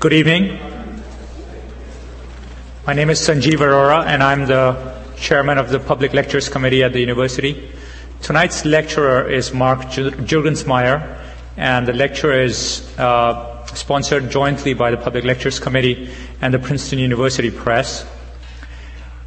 Good evening. My name is Sanjeev Arora, and I'm the chairman of the Public Lectures Committee at the university. Tonight's lecturer is Mark Juergensmeyer, and the lecture is uh, sponsored jointly by the Public Lectures Committee and the Princeton University Press.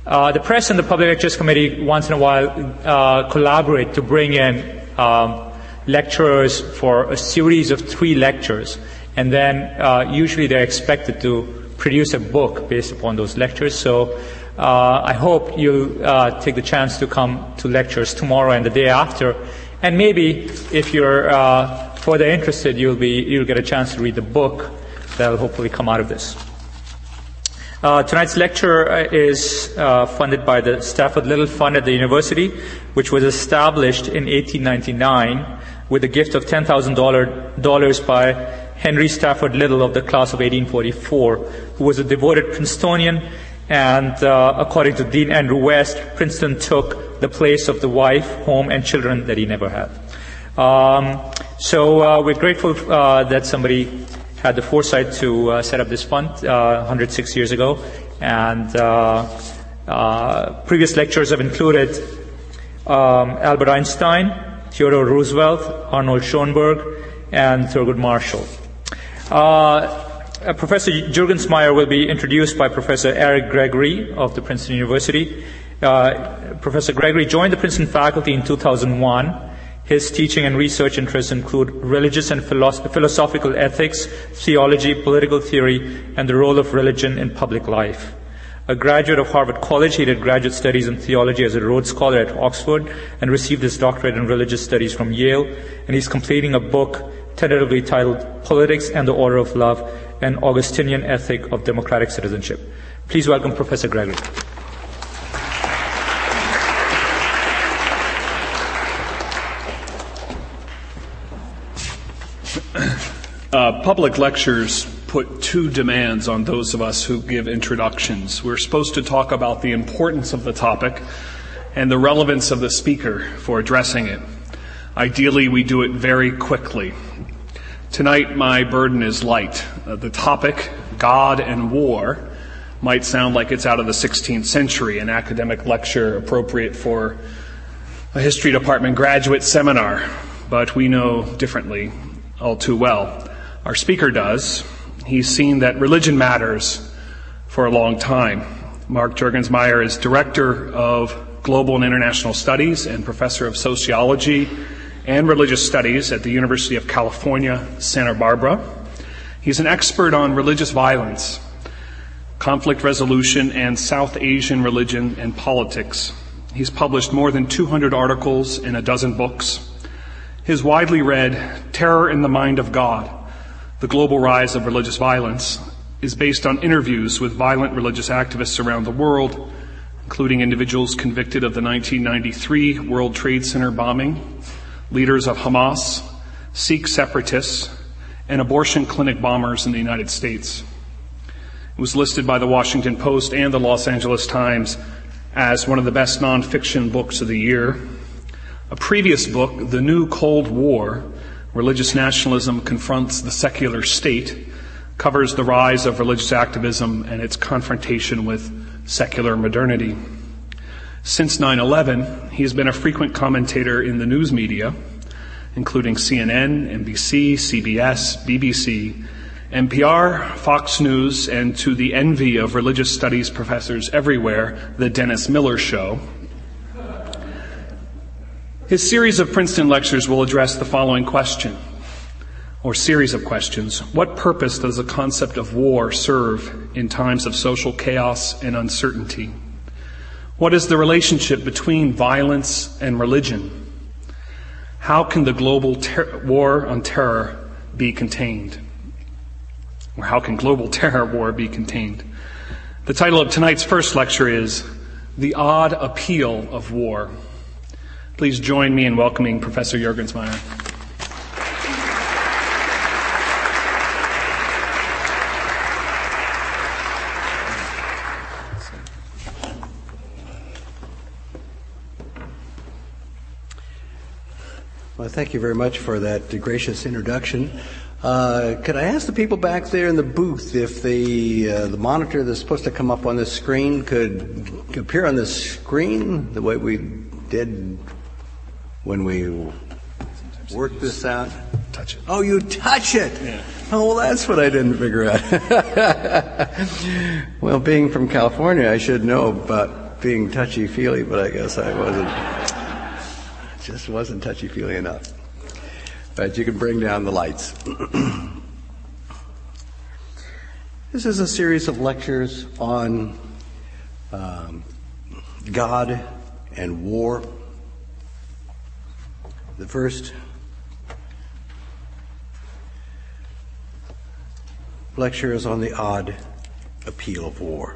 Uh, the press and the Public Lectures Committee once in a while uh, collaborate to bring in um, lecturers for a series of three lectures, and then uh, usually they're expected to produce a book based upon those lectures. So uh, I hope you'll uh, take the chance to come to lectures tomorrow and the day after, and maybe if you're uh, further interested, you'll be you'll get a chance to read the book that'll hopefully come out of this. Uh, tonight's lecture is uh, funded by the Stafford Little Fund at the university, which was established in 1899 with a gift of $10,000 by Henry Stafford Little of the class of 1844, who was a devoted Princetonian. And uh, according to Dean Andrew West, Princeton took the place of the wife, home, and children that he never had. Um, so uh, we're grateful uh, that somebody had the foresight to uh, set up this fund 106 uh, years ago. And uh, previous lectures have included um, Albert Einstein, Theodore Roosevelt, Arnold Schoenberg, and Thurgood Marshall. Uh, Professor Juergensmeyer will be introduced by Professor Eric Gregory of the Princeton University. Uh, Professor Gregory joined the Princeton faculty in 2001 his teaching and research interests include religious and philosophical ethics, theology, political theory, and the role of religion in public life. A graduate of Harvard College, he did graduate studies in theology as a Rhodes Scholar at Oxford and received his doctorate in religious studies from Yale. And he's completing a book tentatively titled Politics and the Order of Love, an Augustinian Ethic of Democratic Citizenship. Please welcome Professor Gregory. Uh, public lectures put two demands on those of us who give introductions. We're supposed to talk about the importance of the topic and the relevance of the speaker for addressing it. Ideally, we do it very quickly. Tonight, my burden is light. Uh, the topic, God and War, might sound like it's out of the 16th century, an academic lecture appropriate for a history department graduate seminar, but we know differently all too well. Our speaker does. He's seen that religion matters for a long time. Mark Juergensmeyer is Director of Global and International Studies and Professor of Sociology and Religious Studies at the University of California, Santa Barbara. He's an expert on religious violence, conflict resolution, and South Asian religion and politics. He's published more than 200 articles in a dozen books. His widely read Terror in the Mind of God the global rise of religious violence is based on interviews with violent religious activists around the world, including individuals convicted of the 1993 World Trade Center bombing, leaders of Hamas, Sikh separatists, and abortion clinic bombers in the United States. It was listed by the Washington Post and the Los Angeles Times as one of the best nonfiction books of the year. A previous book, The New Cold War, Religious Nationalism Confronts the Secular State covers the rise of religious activism and its confrontation with secular modernity. Since 9 11, he has been a frequent commentator in the news media, including CNN, NBC, CBS, BBC, NPR, Fox News, and to the envy of religious studies professors everywhere, The Dennis Miller Show, his series of Princeton lectures will address the following question, or series of questions. What purpose does the concept of war serve in times of social chaos and uncertainty? What is the relationship between violence and religion? How can the global ter- war on terror be contained? Or how can global terror war be contained? The title of tonight's first lecture is The Odd Appeal of War. Please join me in welcoming Professor Juergensmeyer. Thank you very much for that gracious introduction. Uh, could I ask the people back there in the booth if the uh, the monitor that's supposed to come up on the screen could appear on the screen the way we did when we worked this out? Touch it. Oh, you touch it. Yeah. Oh, well, that's what I didn't figure out. well, being from California, I should know about being touchy feely, but I guess I wasn't. Just wasn't touchy feely enough. But you can bring down the lights. this is a series of lectures on um, God and war. The first lecture is on the odd appeal of war.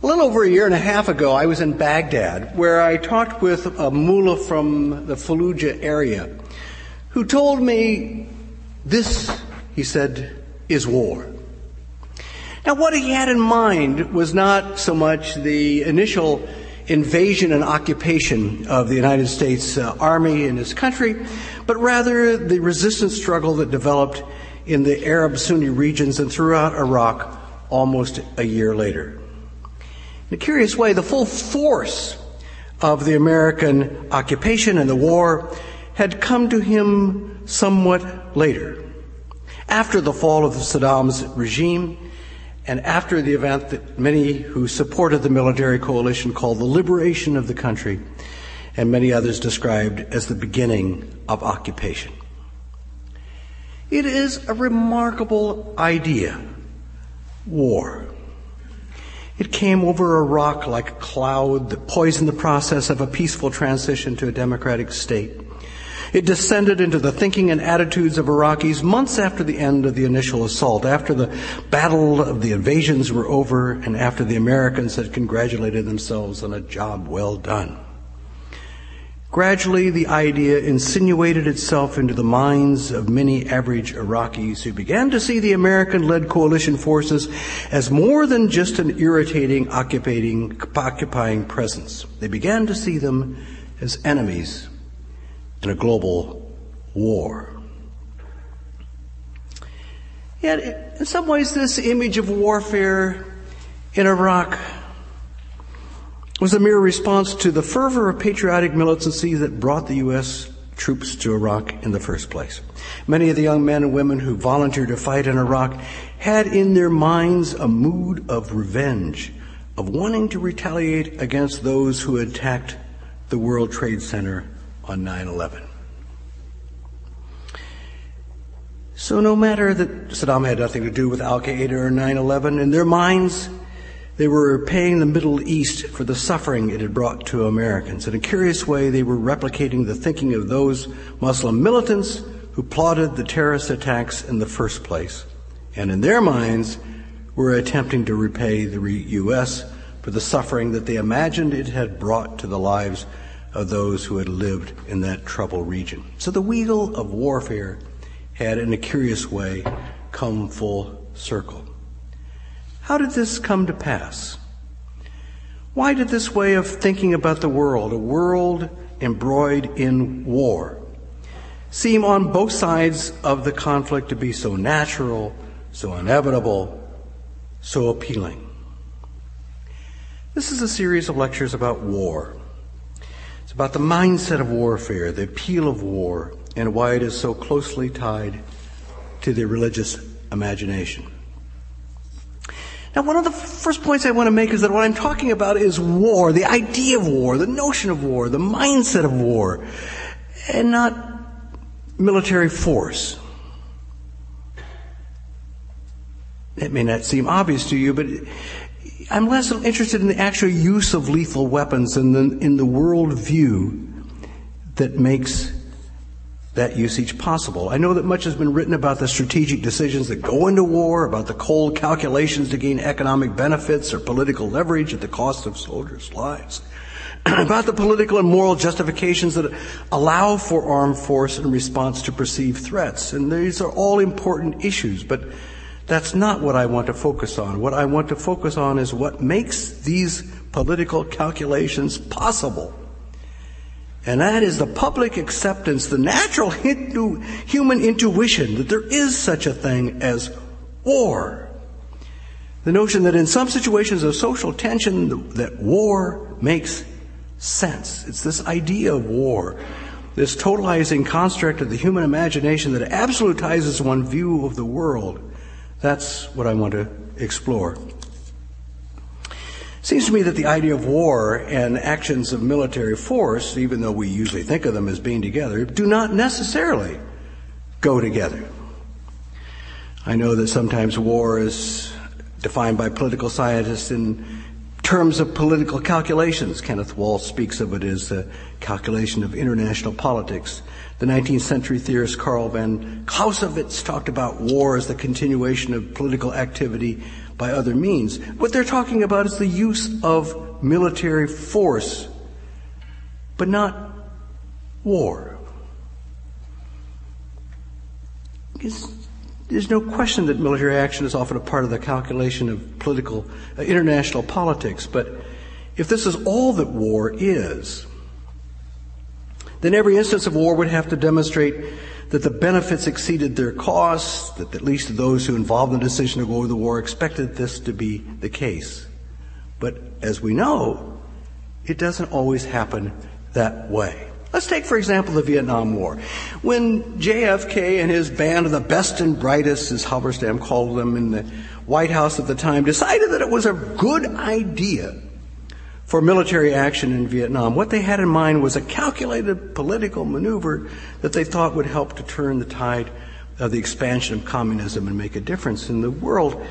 A little over a year and a half ago, I was in Baghdad, where I talked with a mullah from the Fallujah area, who told me this, he said, is war. Now, what he had in mind was not so much the initial invasion and occupation of the United States uh, Army in his country, but rather the resistance struggle that developed in the Arab Sunni regions and throughout Iraq almost a year later. In a curious way, the full force of the American occupation and the war had come to him somewhat later, after the fall of Saddam's regime and after the event that many who supported the military coalition called the liberation of the country and many others described as the beginning of occupation. It is a remarkable idea, war. It came over Iraq like a cloud that poisoned the process of a peaceful transition to a democratic state. It descended into the thinking and attitudes of Iraqis months after the end of the initial assault, after the battle of the invasions were over, and after the Americans had congratulated themselves on a job well done. Gradually, the idea insinuated itself into the minds of many average Iraqis who began to see the American led coalition forces as more than just an irritating, occupying presence. They began to see them as enemies in a global war. Yet, in some ways, this image of warfare in Iraq was a mere response to the fervor of patriotic militancy that brought the U.S. troops to Iraq in the first place. Many of the young men and women who volunteered to fight in Iraq had in their minds a mood of revenge, of wanting to retaliate against those who attacked the World Trade Center on 9 11. So, no matter that Saddam had nothing to do with Al Qaeda or 9 11, in their minds, they were paying the Middle East for the suffering it had brought to Americans. In a curious way, they were replicating the thinking of those Muslim militants who plotted the terrorist attacks in the first place. And in their minds, were attempting to repay the U.S. for the suffering that they imagined it had brought to the lives of those who had lived in that troubled region. So the wheel of warfare had, in a curious way, come full circle. How did this come to pass? Why did this way of thinking about the world, a world embroidered in war, seem on both sides of the conflict to be so natural, so inevitable, so appealing? This is a series of lectures about war. It's about the mindset of warfare, the appeal of war, and why it is so closely tied to the religious imagination. Now, one of the first points I want to make is that what I'm talking about is war, the idea of war, the notion of war, the mindset of war, and not military force. It may not seem obvious to you, but I'm less interested in the actual use of lethal weapons than in the worldview that makes that usage possible. I know that much has been written about the strategic decisions that go into war, about the cold calculations to gain economic benefits or political leverage at the cost of soldiers' lives, about the political and moral justifications that allow for armed force in response to perceived threats. And these are all important issues, but that's not what I want to focus on. What I want to focus on is what makes these political calculations possible And that is the public acceptance, the natural human intuition that there is such a thing as war. The notion that in some situations of social tension, that war makes sense. It's this idea of war, this totalizing construct of the human imagination that absolutizes one view of the world. That's what I want to explore. Seems to me that the idea of war and actions of military force, even though we usually think of them as being together, do not necessarily go together. I know that sometimes war is defined by political scientists in terms of political calculations. Kenneth Waltz speaks of it as the calculation of international politics. The 19th century theorist Karl von Clausewitz talked about war as the continuation of political activity by other means. What they're talking about is the use of military force, but not war. there's no question that military action is often a part of the calculation of political, uh, international politics, but if this is all that war is, then every instance of war would have to demonstrate that the benefits exceeded their costs, that at least those who involved in the decision to go to the war expected this to be the case. But as we know, it doesn't always happen that way. Let's take, for example, the Vietnam War. When JFK and his band of the best and brightest, as Halberstam called them in the White House at the time, decided that it was a good idea for military action in Vietnam. What they had in mind was a calculated political maneuver that they thought would help to turn the tide of the expansion of communism and make a difference in the world.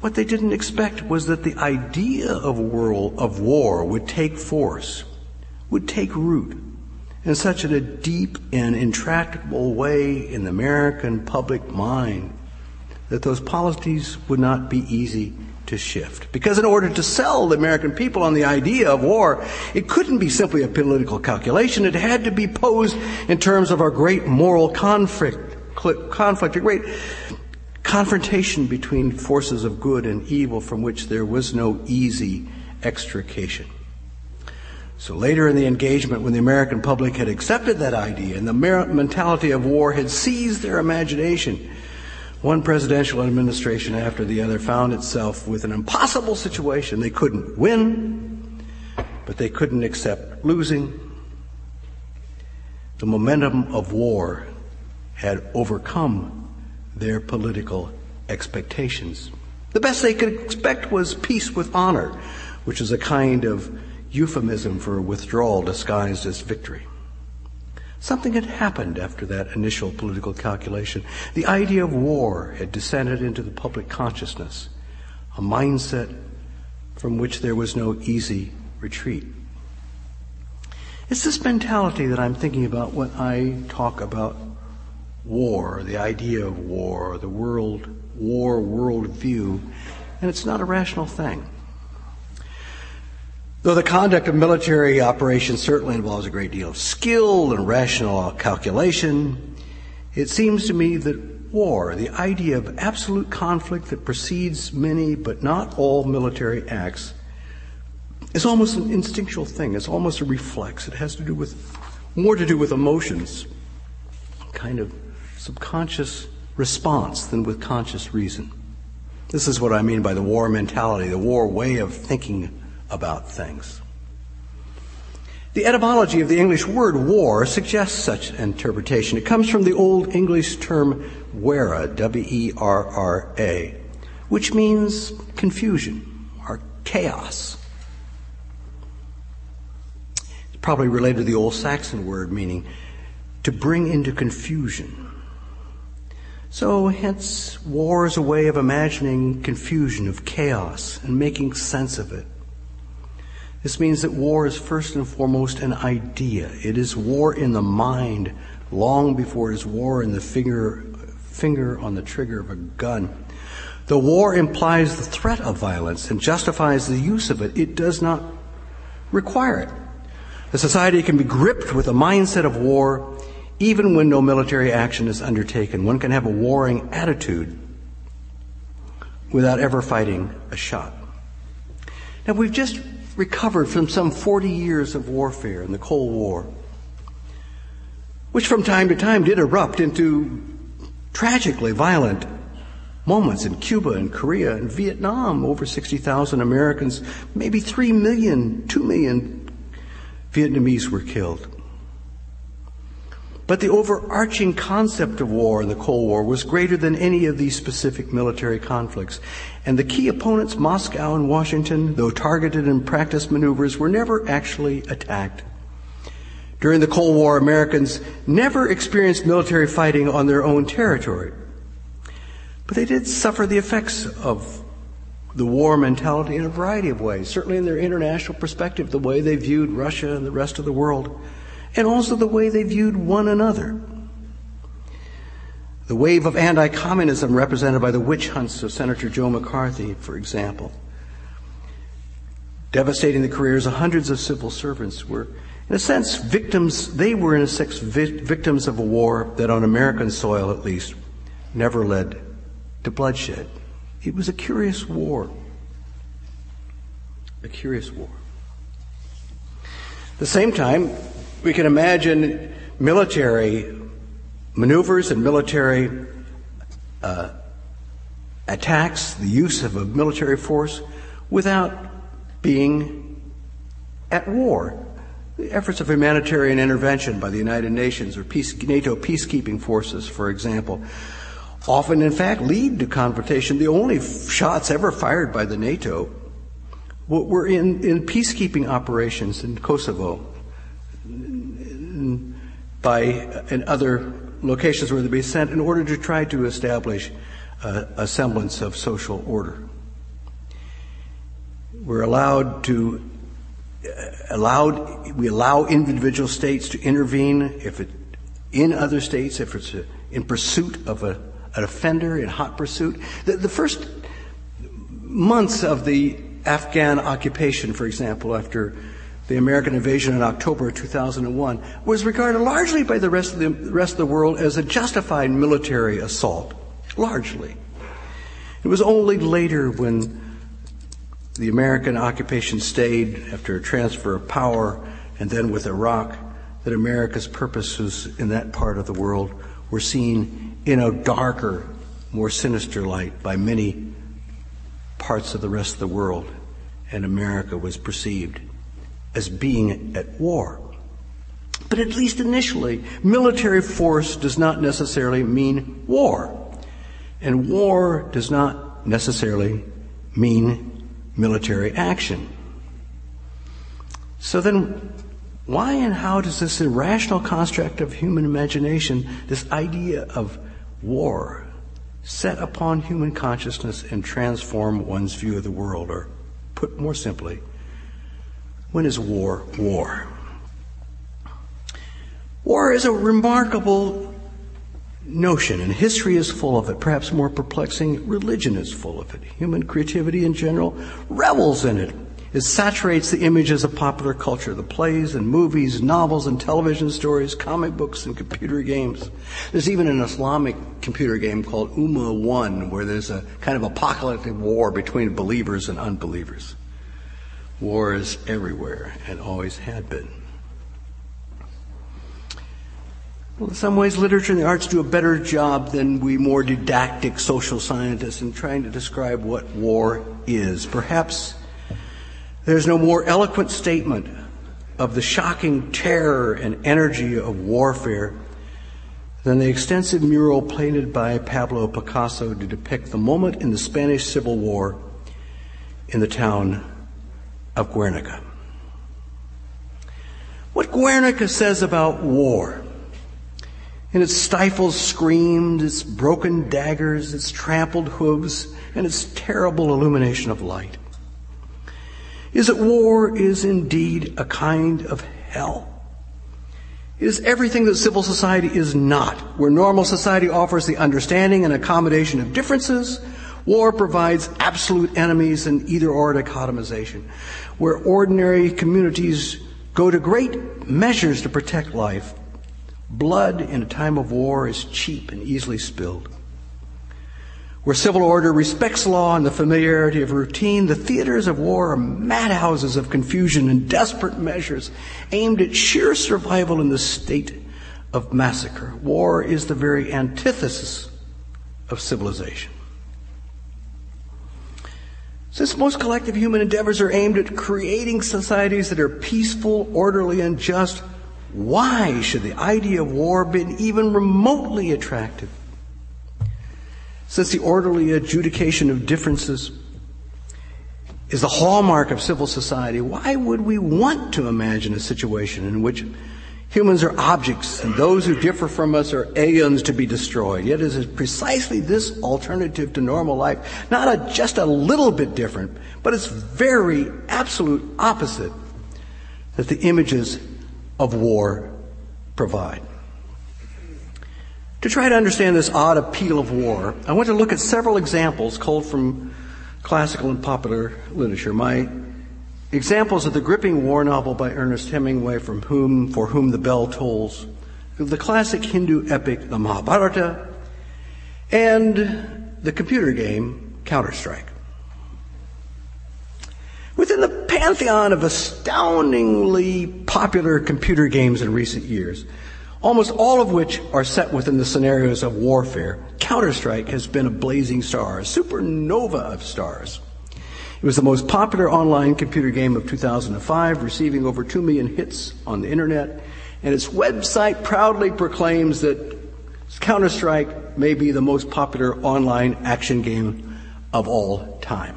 What they didn't expect was that the idea of a world, of war would take force, would take root in such a deep and intractable way in the American public mind that those policies would not be easy to shift. Because in order to sell the American people on the idea of war, it couldn't be simply a political calculation. It had to be posed in terms of a great moral conflict, conflict, a great confrontation between forces of good and evil from which there was no easy extrication. So later in the engagement, when the American public had accepted that idea and the mentality of war had seized their imagination, one presidential administration after the other found itself with an impossible situation. They couldn't win, but they couldn't accept losing. The momentum of war had overcome their political expectations. The best they could expect was peace with honor, which is a kind of euphemism for withdrawal disguised as victory. Something had happened after that initial political calculation. The idea of war had descended into the public consciousness, a mindset from which there was no easy retreat. It's this mentality that I'm thinking about when I talk about war, the idea of war, the world, war worldview, and it's not a rational thing. Though the conduct of military operations certainly involves a great deal of skill and rational calculation, it seems to me that war, the idea of absolute conflict that precedes many but not all military acts, is almost an instinctual thing. It's almost a reflex. It has to do with more to do with emotions, kind of subconscious response than with conscious reason. This is what I mean by the war mentality, the war way of thinking about things. The etymology of the English word war suggests such interpretation. It comes from the Old English term werra, W-E-R-R-A, which means confusion or chaos. It's probably related to the Old Saxon word meaning to bring into confusion. So, hence, war is a way of imagining confusion, of chaos, and making sense of it. This means that war is first and foremost an idea. It is war in the mind long before it is war in the finger, finger on the trigger of a gun. The war implies the threat of violence and justifies the use of it. It does not require it. A society can be gripped with a mindset of war even when no military action is undertaken. One can have a warring attitude without ever fighting a shot. Now, we've just recovered from some 40 years of warfare in the Cold War, which from time to time did erupt into tragically violent moments in Cuba and Korea and Vietnam. Over 60,000 Americans, maybe 3 million, 2 million Vietnamese were killed. But the overarching concept of war in the Cold War was greater than any of these specific military conflicts. And the key opponents, Moscow and Washington, though targeted in practice maneuvers, were never actually attacked. During the Cold War, Americans never experienced military fighting on their own territory. But they did suffer the effects of the war mentality in a variety of ways, certainly in their international perspective, the way they viewed Russia and the rest of the world, and also the way they viewed one another. The wave of anti communism represented by the witch hunts of Senator Joe McCarthy, for example, devastating the careers of hundreds of civil servants, were, in a sense, victims, they were, in a sense, victims of a war that, on American soil at least, never led to bloodshed. It was a curious war. A curious war. At the same time, we can imagine military maneuvers and military uh, attacks, the use of a military force, without being at war. The efforts of humanitarian intervention by the United Nations or peace, NATO peacekeeping forces, for example, often, in fact, lead to confrontation. The only shots ever fired by the NATO were in, in peacekeeping operations in Kosovo, by and other locations where they'd be sent in order to try to establish a, a semblance of social order. We're allowed to uh, allowed we allow individual states to intervene if it in other states if it's a, in pursuit of a an offender in hot pursuit. The, the first months of the Afghan occupation, for example, after the American invasion in October 2001, was regarded largely by the rest of the, rest of the world as a justified military assault. Largely. It was only later when the American occupation stayed after a transfer of power and then with Iraq that America's purposes in that part of the world were seen in a darker, more sinister light by many parts of the rest of the world, and America was perceived as being at war. But at least initially, military force does not necessarily mean war. And war does not necessarily mean military action. So then, why and how does this irrational construct of human imagination, this idea of war set upon human consciousness and transform one's view of the world, or put more simply, when is war war? War is a remarkable notion, and history is full of it. Perhaps more perplexing, religion is full of it. Human creativity in general revels in it. It saturates the images of popular culture, the plays and movies, novels and television stories, comic books and computer games. There's even an Islamic computer game called Ummah 1 where there's a kind of apocalyptic war between believers and unbelievers. War is everywhere and always had been. Well, in some ways, literature and the arts do a better job than we more didactic social scientists in trying to describe what war is. Perhaps there's no more eloquent statement of the shocking terror and energy of warfare than the extensive mural painted by Pablo Picasso to depict the moment in the Spanish Civil War in the town of Guernica. What Guernica says about war, in its stifled screams, its broken daggers, its trampled hooves, and its terrible illumination of light, is that war is indeed a kind of hell. It is everything that civil society is not. Where normal society offers the understanding and accommodation of differences, war provides absolute enemies and either or dichotomization. Where ordinary communities go to great measures to protect life, blood in a time of war is cheap and easily spilled. Where civil order respects law and the familiarity of routine, the theaters of war are madhouses of confusion and desperate measures aimed at sheer survival in the state of massacre. War is the very antithesis of civilization. Since most collective human endeavors are aimed at creating societies that are peaceful, orderly, and just, why should the idea of war be even remotely attractive? Since the orderly adjudication of differences is the hallmark of civil society, why would we want to imagine a situation in which humans are objects and those who differ from us are aliens to be destroyed? Yet it is precisely this alternative to normal life, not a, just a little bit different, but it's very absolute opposite that the images of war provide. To try to understand this odd appeal of war, I want to look at several examples culled from classical and popular literature. My examples of the gripping war novel by Ernest Hemingway, from whom, for whom the bell tolls, the classic Hindu epic, the Mahabharata, and the computer game, Counter-Strike. Within the pantheon of astoundingly popular computer games in recent years, almost all of which are set within the scenarios of warfare, Counter Strike has been a blazing star, a supernova of stars. It was the most popular online computer game of 2005, receiving over 2 million hits on the internet, and its website proudly proclaims that Counter Strike may be the most popular online action game of all time.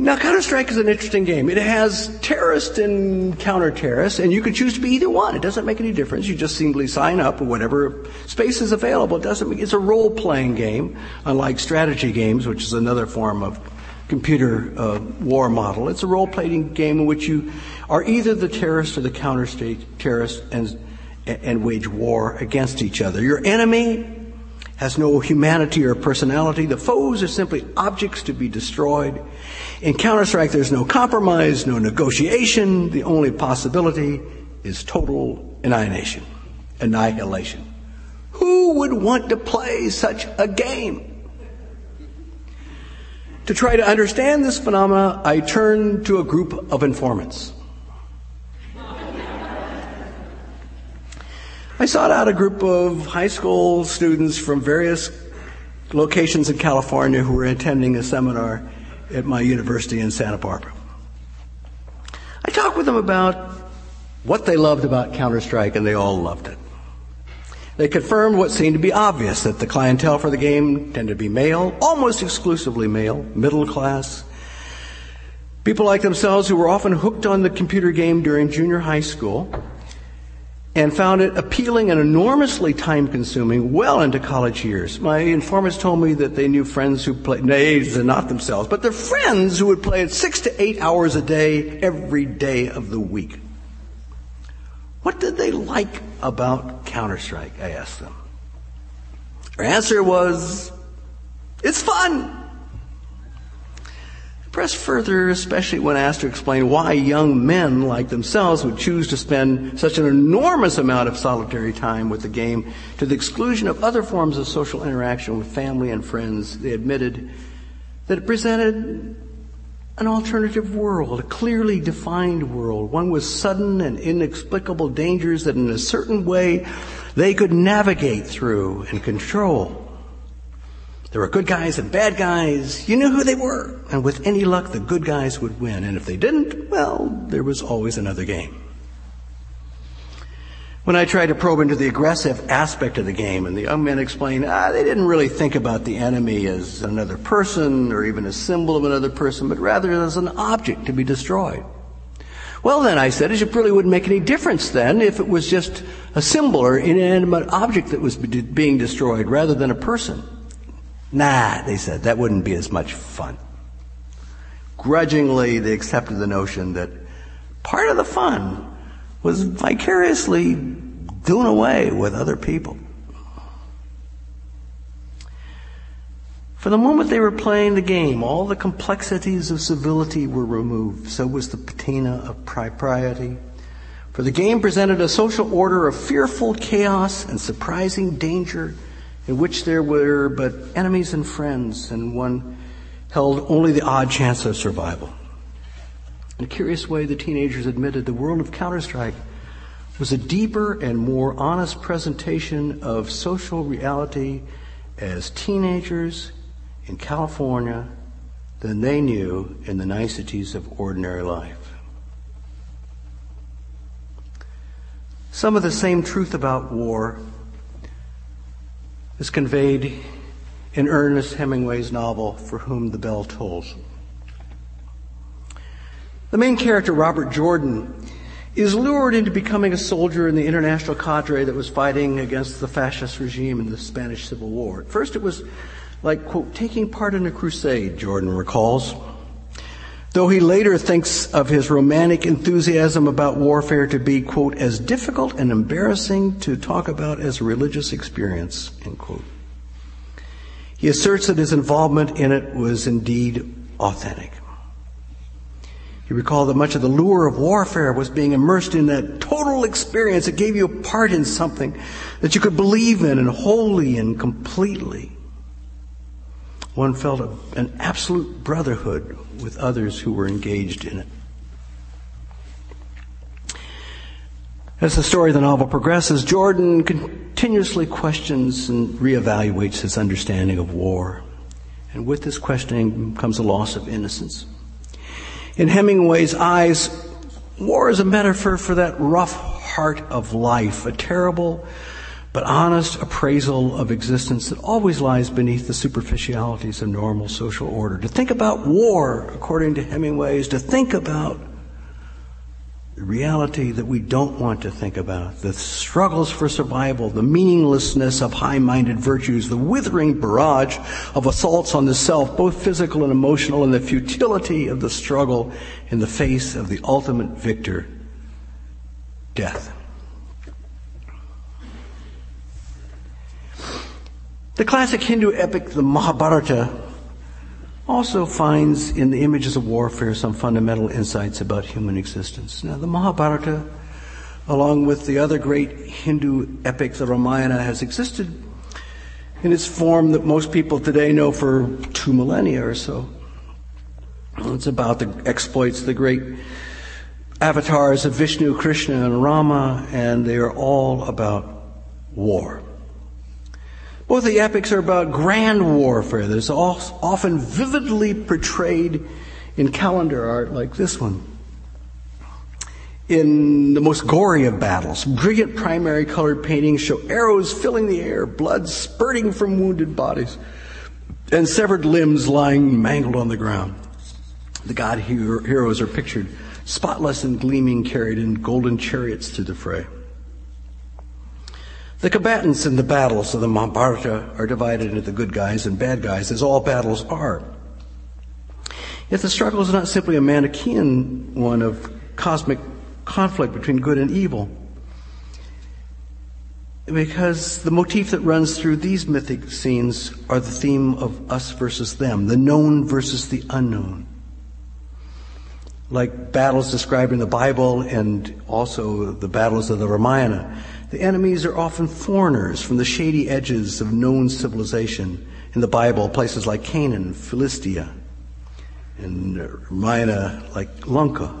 Now, Counter Strike is an interesting game. It has terrorist and counter terrorist, and you can choose to be either one. It doesn't make any difference. You just simply sign up or whatever space is available. It doesn't. Make, it's a role playing game, unlike strategy games, which is another form of computer uh, war model. It's a role playing game in which you are either the terrorist or the counter state terrorist and and wage war against each other. Your enemy has no humanity or personality. The foes are simply objects to be destroyed. In Counter-Strike, there's no compromise, no negotiation. The only possibility is total annihilation. Annihilation. Who would want to play such a game? To try to understand this phenomena, I turned to a group of informants. I sought out a group of high school students from various locations in California who were attending a seminar at my university in Santa Barbara. I talked with them about what they loved about Counter Strike, and they all loved it. They confirmed what seemed to be obvious that the clientele for the game tended to be male, almost exclusively male, middle class. People like themselves who were often hooked on the computer game during junior high school and found it appealing and enormously time consuming well into college years. My informants told me that they knew friends who played, nay, not themselves, but their friends who would play it six to eight hours a day every day of the week. What did they like about Counter Strike? I asked them. Their answer was, it's fun press further, especially when asked to explain why young men like themselves would choose to spend such an enormous amount of solitary time with the game to the exclusion of other forms of social interaction with family and friends. They admitted that it presented an alternative world, a clearly defined world, one with sudden and inexplicable dangers that in a certain way they could navigate through and control. There were good guys and bad guys. You knew who they were. And with any luck, the good guys would win. And if they didn't, well, there was always another game. When I tried to probe into the aggressive aspect of the game, and the young men explained, ah, they didn't really think about the enemy as another person or even a symbol of another person, but rather as an object to be destroyed. Well, then, I said, it really wouldn't make any difference then if it was just a symbol or inanimate object that was being destroyed rather than a person. Nah, they said, that wouldn't be as much fun. Grudgingly, they accepted the notion that part of the fun was vicariously doing away with other people. For the moment they were playing the game, all the complexities of civility were removed. So was the patina of propriety. For the game presented a social order of fearful chaos and surprising danger in which there were but enemies and friends, and one held only the odd chance of survival. In a curious way, the teenagers admitted the world of Counter Strike was a deeper and more honest presentation of social reality as teenagers in California than they knew in the niceties of ordinary life. Some of the same truth about war is conveyed in Ernest Hemingway's novel, For Whom the Bell Tolls. The main character, Robert Jordan, is lured into becoming a soldier in the international cadre that was fighting against the fascist regime in the Spanish Civil War. At first, it was like, quote, taking part in a crusade, Jordan recalls. Though he later thinks of his romantic enthusiasm about warfare to be, quote, as difficult and embarrassing to talk about as a religious experience, end quote. He asserts that his involvement in it was indeed authentic. He recall that much of the lure of warfare was being immersed in that total experience that gave you a part in something that you could believe in and wholly and completely. One felt a, an absolute brotherhood with others who were engaged in it. As the story of the novel progresses, Jordan continuously questions and reevaluates his understanding of war. And with this questioning comes a loss of innocence. In Hemingway's eyes, war is a metaphor for that rough heart of life, a terrible but honest appraisal of existence that always lies beneath the superficialities of normal social order. To think about war, according to Hemingway, is to think about reality that we don't want to think about, the struggles for survival, the meaninglessness of high-minded virtues, the withering barrage of assaults on the self, both physical and emotional, and the futility of the struggle in the face of the ultimate victor, death. The classic Hindu epic, the Mahabharata, also finds in the images of warfare some fundamental insights about human existence. Now, the Mahabharata, along with the other great Hindu epics, the Ramayana, has existed in its form that most people today know for two millennia or so. It's about the exploits of the great avatars of Vishnu, Krishna, and Rama, and they are all about war. Both the epics are about grand warfare that is often vividly portrayed in calendar art like this one. In the most gory of battles, brilliant primary colored paintings show arrows filling the air, blood spurting from wounded bodies, and severed limbs lying mangled on the ground. The god heroes are pictured spotless and gleaming, carried in golden chariots to the fray. The combatants in the battles of the Mahabharata are divided into the good guys and bad guys, as all battles are. Yet the struggle is not simply a Manichaean one of cosmic conflict between good and evil. Because the motif that runs through these mythic scenes are the theme of us versus them, the known versus the unknown. Like battles described in the Bible and also the battles of the Ramayana, the enemies are often foreigners from the shady edges of known civilization. In the Bible, places like Canaan, Philistia, and Ramayana like Lanka.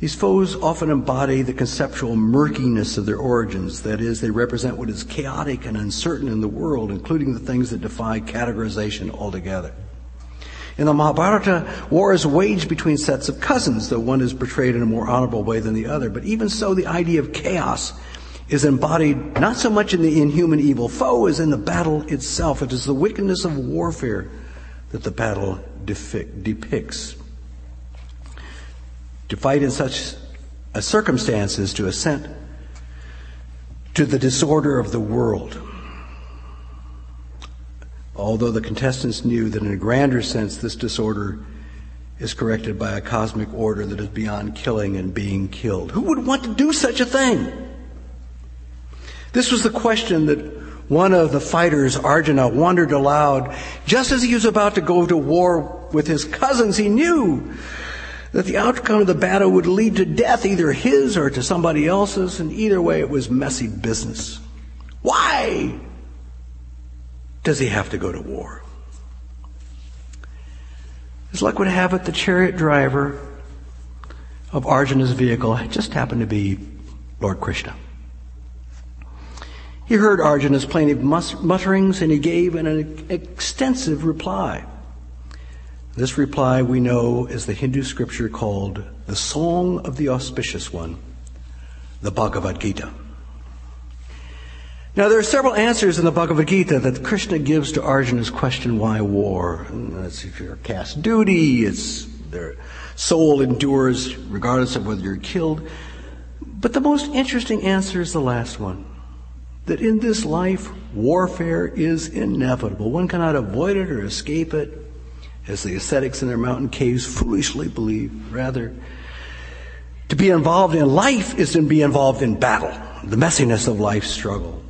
These foes often embody the conceptual murkiness of their origins. That is, they represent what is chaotic and uncertain in the world, including the things that defy categorization altogether. In the Mahabharata, war is waged between sets of cousins, though one is portrayed in a more honorable way than the other. But even so, the idea of chaos is embodied not so much in the inhuman evil foe as in the battle itself. It is the wickedness of warfare that the battle depicts. To fight in such a circumstance is to assent to the disorder of the world although the contestants knew that in a grander sense this disorder is corrected by a cosmic order that is beyond killing and being killed. Who would want to do such a thing? This was the question that one of the fighters, Arjuna, wondered aloud. Just as he was about to go to war with his cousins, he knew that the outcome of the battle would lead to death, either his or to somebody else's, and either way it was messy business. Why does he have to go to war? As luck would have it, the chariot driver of Arjuna's vehicle just happened to be Lord Krishna. He heard Arjuna's plaintive mutterings and he gave an extensive reply. This reply we know is the Hindu scripture called the Song of the Auspicious One, the Bhagavad Gita. Now, there are several answers in the Bhagavad Gita that Krishna gives to Arjuna's question, why war? It's if you're caste duty, it's their soul endures regardless of whether you're killed. But the most interesting answer is the last one that in this life, warfare is inevitable. One cannot avoid it or escape it, as the ascetics in their mountain caves foolishly believe. Rather, to be involved in life is to be involved in battle, the messiness of life's struggle.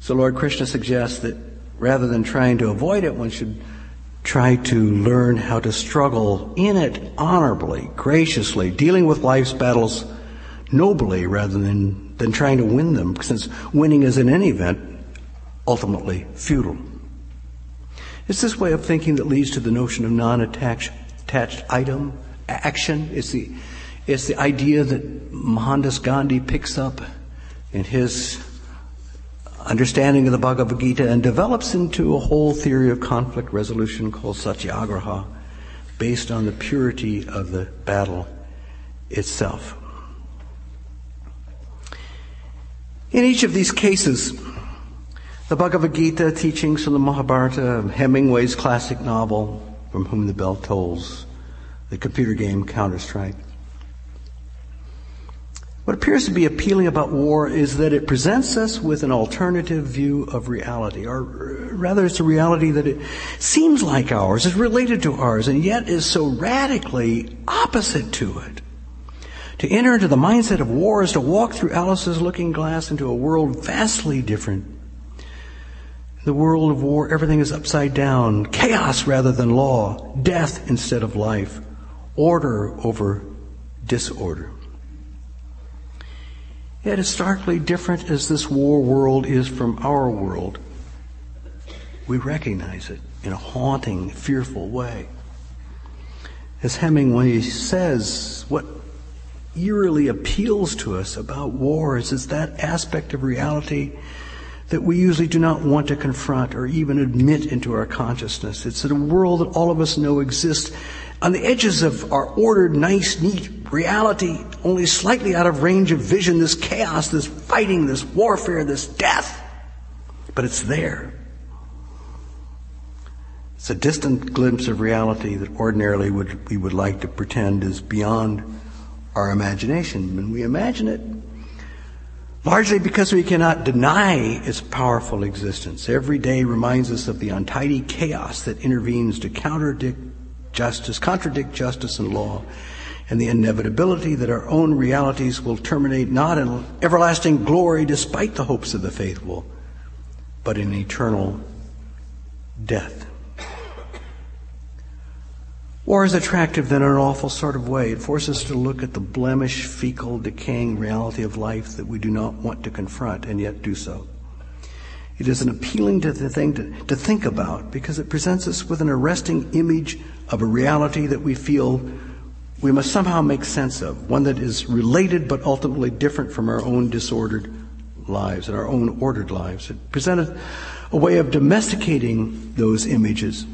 So Lord Krishna suggests that rather than trying to avoid it, one should try to learn how to struggle in it honorably, graciously, dealing with life's battles nobly rather than, than trying to win them, since winning is in any event ultimately futile. It's this way of thinking that leads to the notion of non-attached attached item, action. It's the, it's the idea that Mohandas Gandhi picks up in his understanding of the Bhagavad Gita and develops into a whole theory of conflict resolution called Satyagraha, based on the purity of the battle itself. In each of these cases, the Bhagavad Gita, teachings from the Mahabharata, Hemingway's classic novel, From Whom the Bell Tolls, the computer game Counter Strike. What appears to be appealing about war is that it presents us with an alternative view of reality, or rather, it's a reality that it seems like ours, is related to ours, and yet is so radically opposite to it. To enter into the mindset of war is to walk through Alice's looking glass into a world vastly different. The world of war, everything is upside down, chaos rather than law, death instead of life, order over disorder. Yet as starkly different as this war world is from our world, we recognize it in a haunting, fearful way. As Hemingway says, what eerily appeals to us about wars is that aspect of reality that we usually do not want to confront or even admit into our consciousness. It's a world that all of us know exists on the edges of our ordered, nice, neat reality, only slightly out of range of vision, this chaos, this fighting, this warfare, this death. But it's there. It's a distant glimpse of reality that ordinarily would, we would like to pretend is beyond our imagination. And we imagine it largely because we cannot deny its powerful existence. Every day reminds us of the untidy chaos that intervenes to contradict justice, contradict justice and law, and the inevitability that our own realities will terminate not in everlasting glory despite the hopes of the faithful, but in eternal death. War is attractive then in an awful sort of way. It forces us to look at the blemish, fecal, decaying reality of life that we do not want to confront and yet do so. It is an appealing to thing to, to think about because it presents us with an arresting image of a reality that we feel we must somehow make sense of, one that is related but ultimately different from our own disordered lives and our own ordered lives. It presented a way of domesticating those images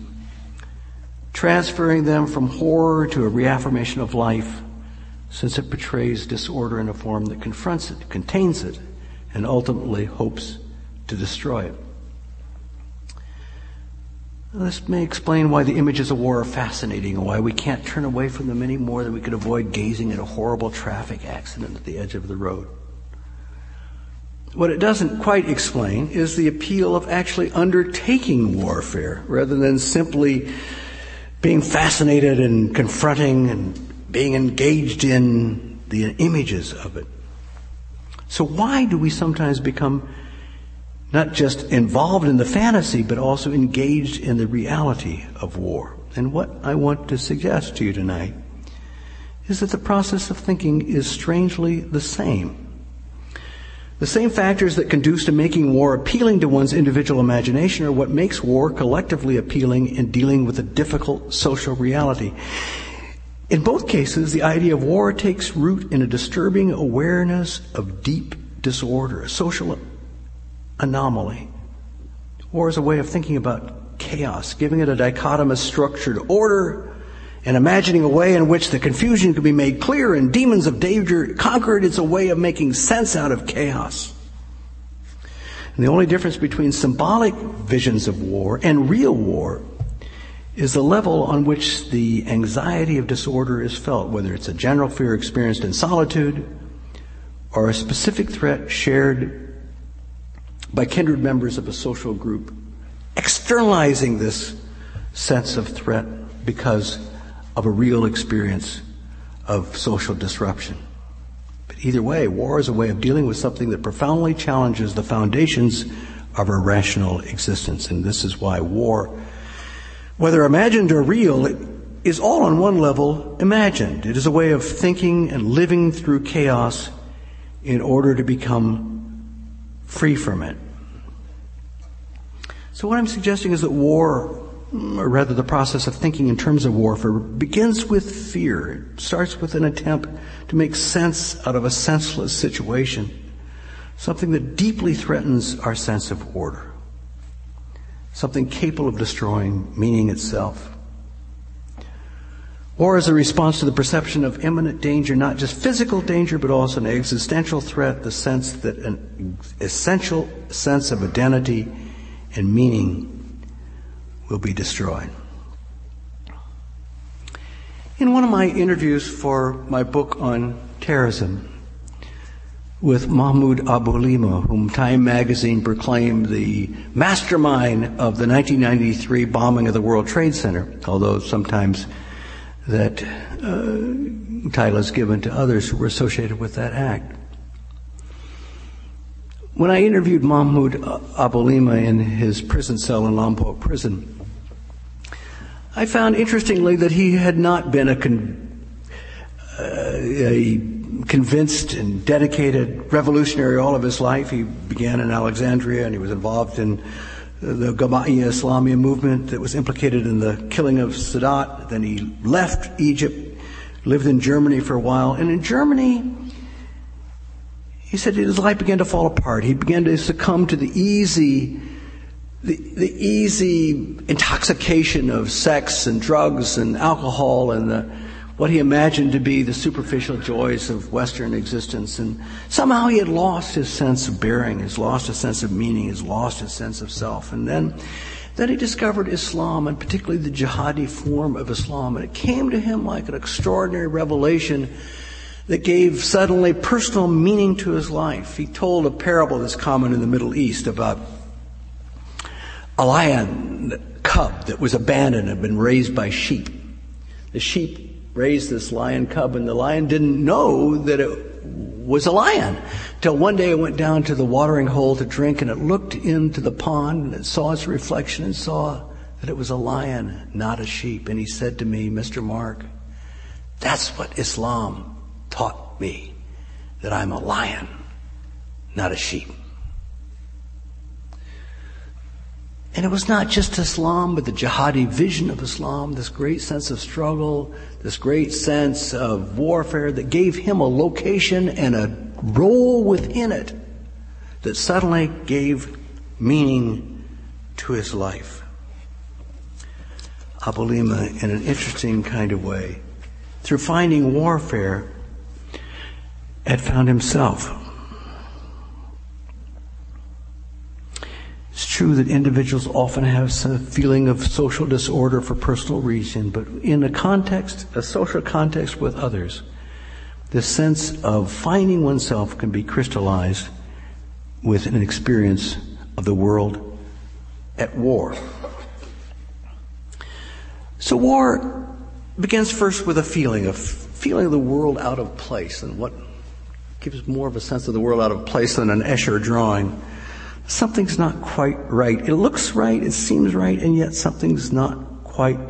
transferring them from horror to a reaffirmation of life, since it portrays disorder in a form that confronts it, contains it, and ultimately hopes to destroy it. This may explain why the images of war are fascinating and why we can't turn away from them any more than we could avoid gazing at a horrible traffic accident at the edge of the road. What it doesn't quite explain is the appeal of actually undertaking warfare rather than simply being fascinated and confronting and being engaged in the images of it. So why do we sometimes become not just involved in the fantasy, but also engaged in the reality of war? And what I want to suggest to you tonight is that the process of thinking is strangely the same. The same factors that conduce to making war appealing to one's individual imagination are what makes war collectively appealing in dealing with a difficult social reality. In both cases, the idea of war takes root in a disturbing awareness of deep disorder, a social anomaly. War is a way of thinking about chaos, giving it a dichotomous structured order, and imagining a way in which the confusion can be made clear and demons of danger conquered. It's a way of making sense out of chaos. And the only difference between symbolic visions of war and real war is the level on which the anxiety of disorder is felt, whether it's a general fear experienced in solitude or a specific threat shared by kindred members of a social group, externalizing this sense of threat because of a real experience of social disruption. But either way, war is a way of dealing with something that profoundly challenges the foundations of our rational existence. And this is why war, whether imagined or real, is all on one level imagined. It is a way of thinking and living through chaos in order to become free from it. So what I'm suggesting is that war or rather the process of thinking in terms of warfare, begins with fear. It starts with an attempt to make sense out of a senseless situation, something that deeply threatens our sense of order, something capable of destroying meaning itself. War as a response to the perception of imminent danger, not just physical danger, but also an existential threat, the sense that an essential sense of identity and meaning will be destroyed. In one of my interviews for my book on terrorism with Mahmoud Abouhalima, whom Time magazine proclaimed the mastermind of the 1993 bombing of the World Trade Center, although sometimes that uh, title is given to others who were associated with that act. When I interviewed Mahmoud Abouhalima in his prison cell in Lompoc prison, I found interestingly that he had not been a, con- uh, a convinced and dedicated revolutionary all of his life. He began in Alexandria and he was involved in the Jama'iyya Islamiyya movement that was implicated in the killing of Sadat. Then he left Egypt, lived in Germany for a while, and in Germany, he said his life began to fall apart. He began to succumb to the easy the, the easy intoxication of sex and drugs and alcohol and the, what he imagined to be the superficial joys of Western existence. And somehow he had lost his sense of bearing, he's lost his sense of meaning, he's lost his sense of self. And then, then he discovered Islam and particularly the jihadi form of Islam. And it came to him like an extraordinary revelation that gave suddenly personal meaning to his life. He told a parable that's common in the Middle East about a lion cub that was abandoned and had been raised by sheep. The sheep raised this lion cub, and the lion didn't know that it was a lion. Till one day it went down to the watering hole to drink, and it looked into the pond, and it saw its reflection and saw that it was a lion, not a sheep. And he said to me, Mr. Mark, that's what Islam taught me, that I'm a lion, not a sheep. And it was not just Islam, but the jihadi vision of Islam, this great sense of struggle, this great sense of warfare that gave him a location and a role within it that suddenly gave meaning to his life. Abouhalima, in an interesting kind of way, through finding warfare, had found himself. True that individuals often have some feeling of social disorder for personal reason, but in a context, a social context with others, the sense of finding oneself can be crystallized with an experience of the world at war. So war begins first with a feeling, of feeling the world out of place, and what gives more of a sense of the world out of place than an Escher drawing something's not quite right. It looks right, it seems right, and yet something's not quite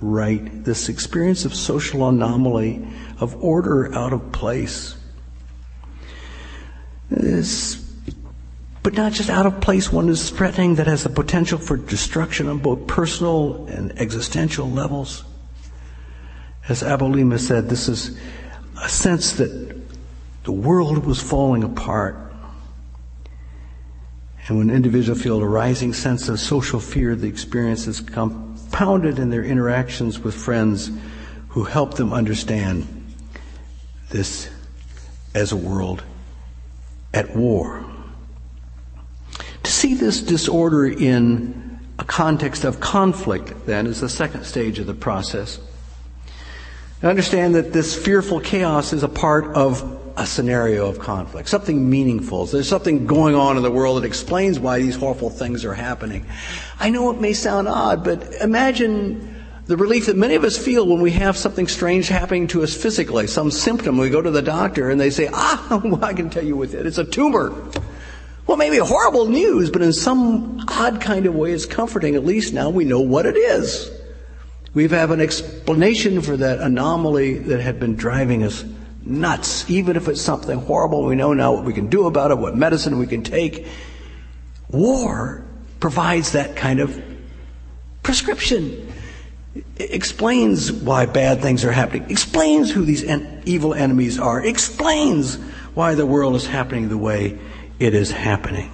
right. This experience of social anomaly, of order out of place. This but not just out of place. One is threatening that has the potential for destruction on both personal and existential levels. As Abouhalima said, this is a sense that the world was falling apart. And when individuals feel a rising sense of social fear, the experience is compounded in their interactions with friends who help them understand this as a world at war. To see this disorder in a context of conflict, then, is the second stage of the process. And understand that this fearful chaos is a part of a scenario of conflict, something meaningful. There's something going on in the world that explains why these horrible things are happening. I know it may sound odd, but imagine the relief that many of us feel when we have something strange happening to us physically, some symptom. We go to the doctor and they say, ah, well, I can tell you with it. It's a tumor. Well, maybe horrible news, but in some odd kind of way it's comforting. At least now we know what it is. We have an explanation for that anomaly that had been driving us nuts. Even if it's something horrible, we know now what we can do about it, what medicine we can take. War provides that kind of prescription. It explains why bad things are happening, explains who these en- evil enemies are, explains why the world is happening the way it is happening.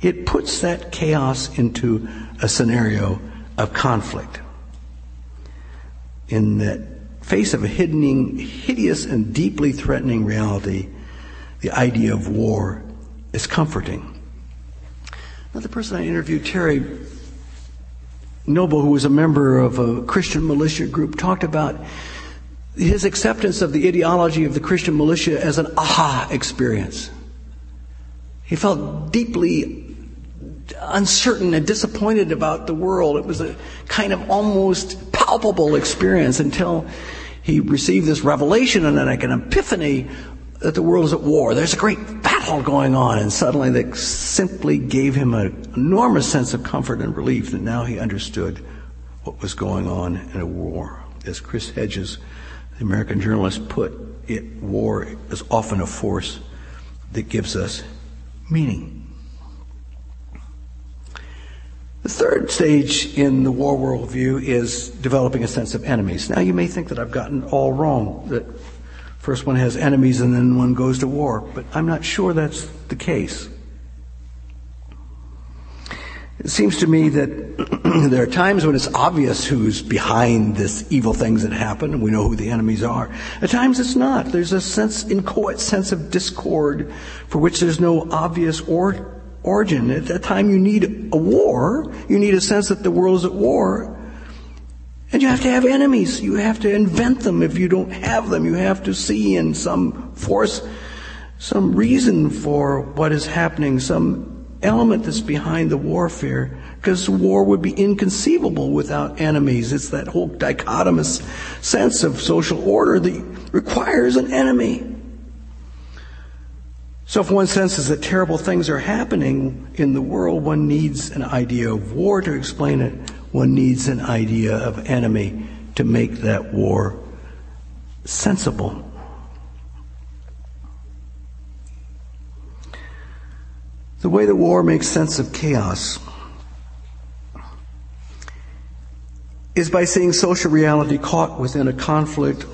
It puts that chaos into a scenario of conflict. In the face of a hidden, hideous and deeply threatening reality, the idea of war is comforting. Another person I interviewed, Kerry Noble, who was a member of a Christian militia group, talked about his acceptance of the ideology of the Christian militia as an aha experience. He felt deeply uncertain and disappointed about the world. It was a kind of almost palpable experience until he received this revelation and then like an epiphany that the world is at war. There's a great battle going on. And suddenly that simply gave him an enormous sense of comfort and relief that now he understood what was going on in a war. As Chris Hedges, the American journalist, put it, war is often a force that gives us meaning. The third stage in the war worldview is developing a sense of enemies. Now, you may think that I've gotten all wrong, that first one has enemies and then one goes to war, but I'm not sure that's the case. It seems to me that there are times when it's obvious who's behind this evil things that happen, and we know who the enemies are. At times it's not. There's a sense, inchoate sense of discord for which there's no obvious or, origin. At that time you need a war. You need a sense that the world is at war. And you have to have enemies. You have to invent them if you don't have them. You have to see in some force, some reason for what is happening, some element that's behind the warfare because war would be inconceivable without enemies. It's that whole dichotomous sense of social order that requires an enemy. So if one senses that terrible things are happening in the world, one needs an idea of war to explain it. One needs an idea of enemy to make that war sensible. The way the war makes sense of chaos is by seeing social reality caught within a conflict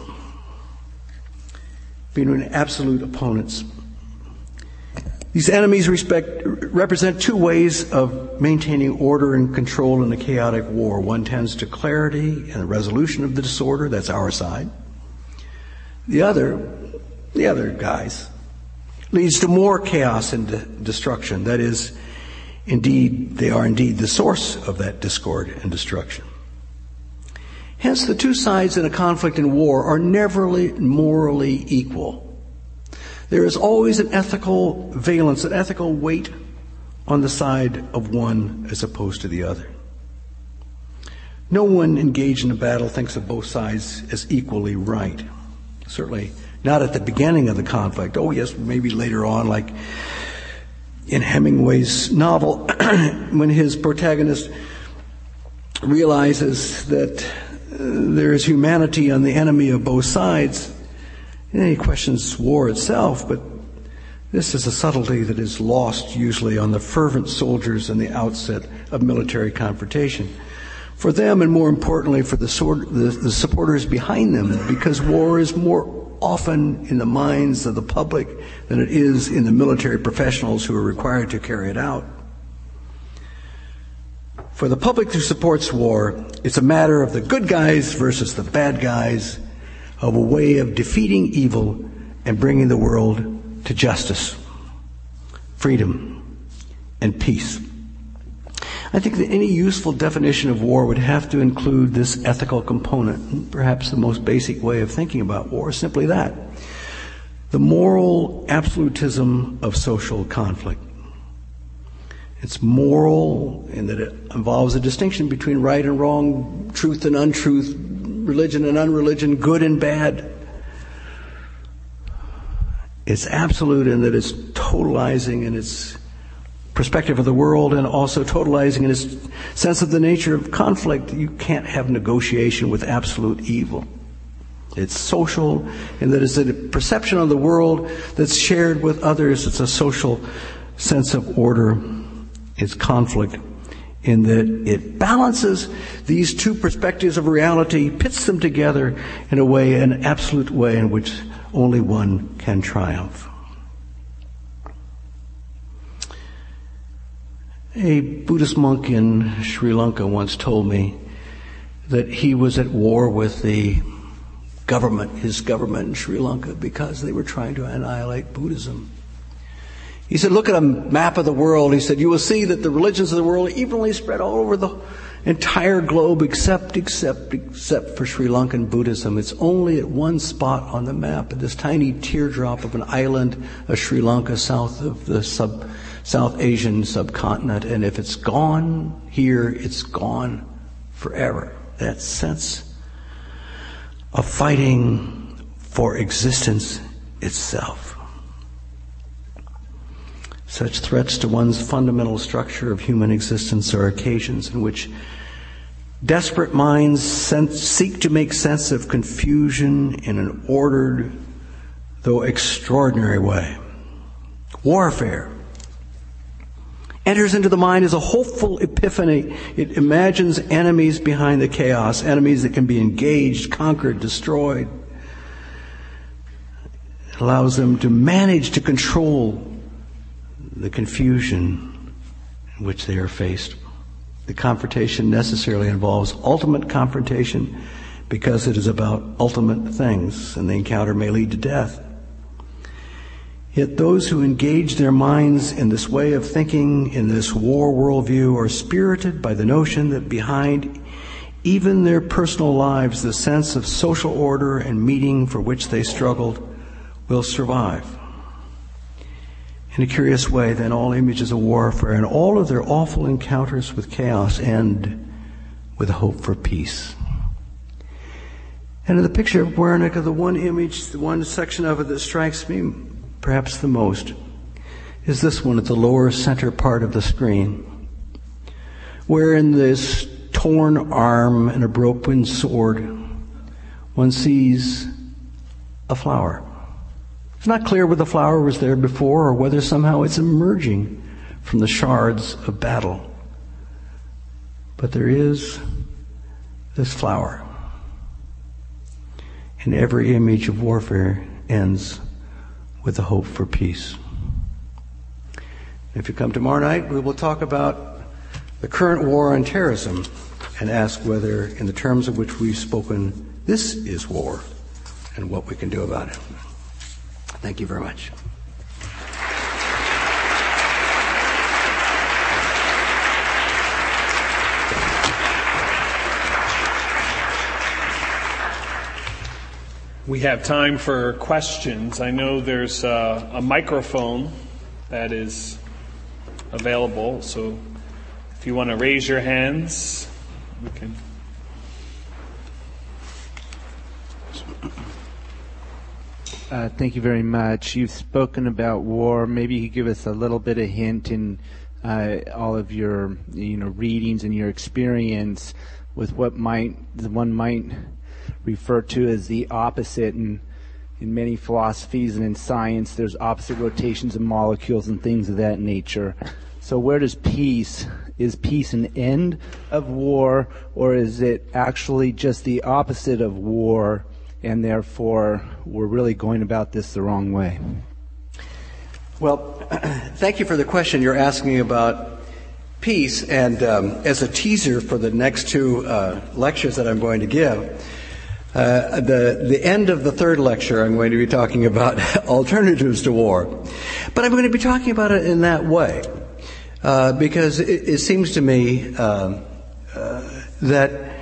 between absolute opponents. These enemies respect, represent two ways of maintaining order and control in a chaotic war. One tends to clarity and the resolution of the disorder, that's our side. The other, the other guys, leads to more chaos and de- destruction. That is, indeed, they are indeed the source of that discord and destruction. Hence, the two sides in a conflict and war are never morally equal. There is always an ethical valence, an ethical weight on the side of one as opposed to the other. No one engaged in a battle thinks of both sides as equally right. Certainly not at the beginning of the conflict. Oh, yes, maybe later on, like in Hemingway's novel, when his protagonist realizes that uh, there is humanity on the enemy of both sides. And he questions war itself, but This is a subtlety that is lost usually on the fervent soldiers in the outset of military confrontation. For them, and more importantly, for the, sword, the, the supporters behind them, because war is more often in the minds of the public than it is in the military professionals who are required to carry it out. For the public who supports war, it's a matter of the good guys versus the bad guys, of a way of defeating evil and bringing the world to justice, freedom, and peace. I think that any useful definition of war would have to include this ethical component. Perhaps the most basic way of thinking about war is simply that the moral absolutism of social conflict. It's moral in that it involves a distinction between right and wrong, truth and untruth, religion and unreligion, good and bad. It's absolute in that it's totalizing in its perspective of the world and also totalizing in its sense of the nature of conflict. You can't have negotiation with absolute evil. It's social in that it's a perception of the world that's shared with others. It's a social sense of order It's conflict in that it balances these two perspectives of reality, pits them together in a way, an absolute way in which only one can triumph. A Buddhist monk in Sri Lanka once told me that he was at war with the government, his government in Sri Lanka, because they were trying to annihilate Buddhism. He said, look at a map of the world. He said, you will see that the religions of the world evenly spread all over the entire globe except, except, except for Sri Lankan Buddhism. It's only at one spot on the map, at this tiny teardrop of an island of Sri Lanka south of the sub, South Asian subcontinent. And if it's gone here, it's gone forever. That sense of fighting for existence itself. Such threats to one's fundamental structure of human existence are occasions in which desperate minds seek to make sense of confusion in an ordered, though extraordinary way. Warfare enters into the mind as a hopeful epiphany. It imagines enemies behind the chaos, enemies that can be engaged, conquered, destroyed. It allows them to manage to control the confusion in which they are faced. The confrontation necessarily involves ultimate confrontation because it is about ultimate things, and the encounter may lead to death. Yet those who engage their minds in this way of thinking, in this war worldview, are spirited by the notion that behind even their personal lives, the sense of social order and meaning for which they struggled will survive. In a curious way, then all images of warfare and all of their awful encounters with chaos end with a hope for peace. And in the picture of Guernica, the one image, the one section of it that strikes me perhaps the most is this one at the lower center part of the screen, where in this torn arm and a broken sword, one sees a flower. It's not clear whether the flower was there before or whether somehow it's emerging from the shards of battle. But there is this flower. And every image of warfare ends with a hope for peace. If you come tomorrow night, we will talk about the current war on terrorism and ask whether, in the terms of which we've spoken, this is war and what we can do about it. Thank you very much. We have time for questions. I know there's a, a, microphone that is available, so if you want to raise your hands, we can. Uh, thank you very much. You've spoken about war. Maybe you could give us a little bit of hint in uh, all of your, you know, readings and your experience with what might one might refer to as the opposite, and in many philosophies and in science, there's opposite rotations of molecules and things of that nature. So where does peace, is peace an end of war, or is it actually just the opposite of war, and therefore we're really going about this the wrong way? Well, thank you for the question. You're asking about peace, and um, as a teaser for the next two uh, lectures that I'm going to give, uh, the, the end of the third lecture, I'm going to be talking about alternatives to war. But I'm going to be talking about it in that way. Uh, because it, it, seems to me um, uh, that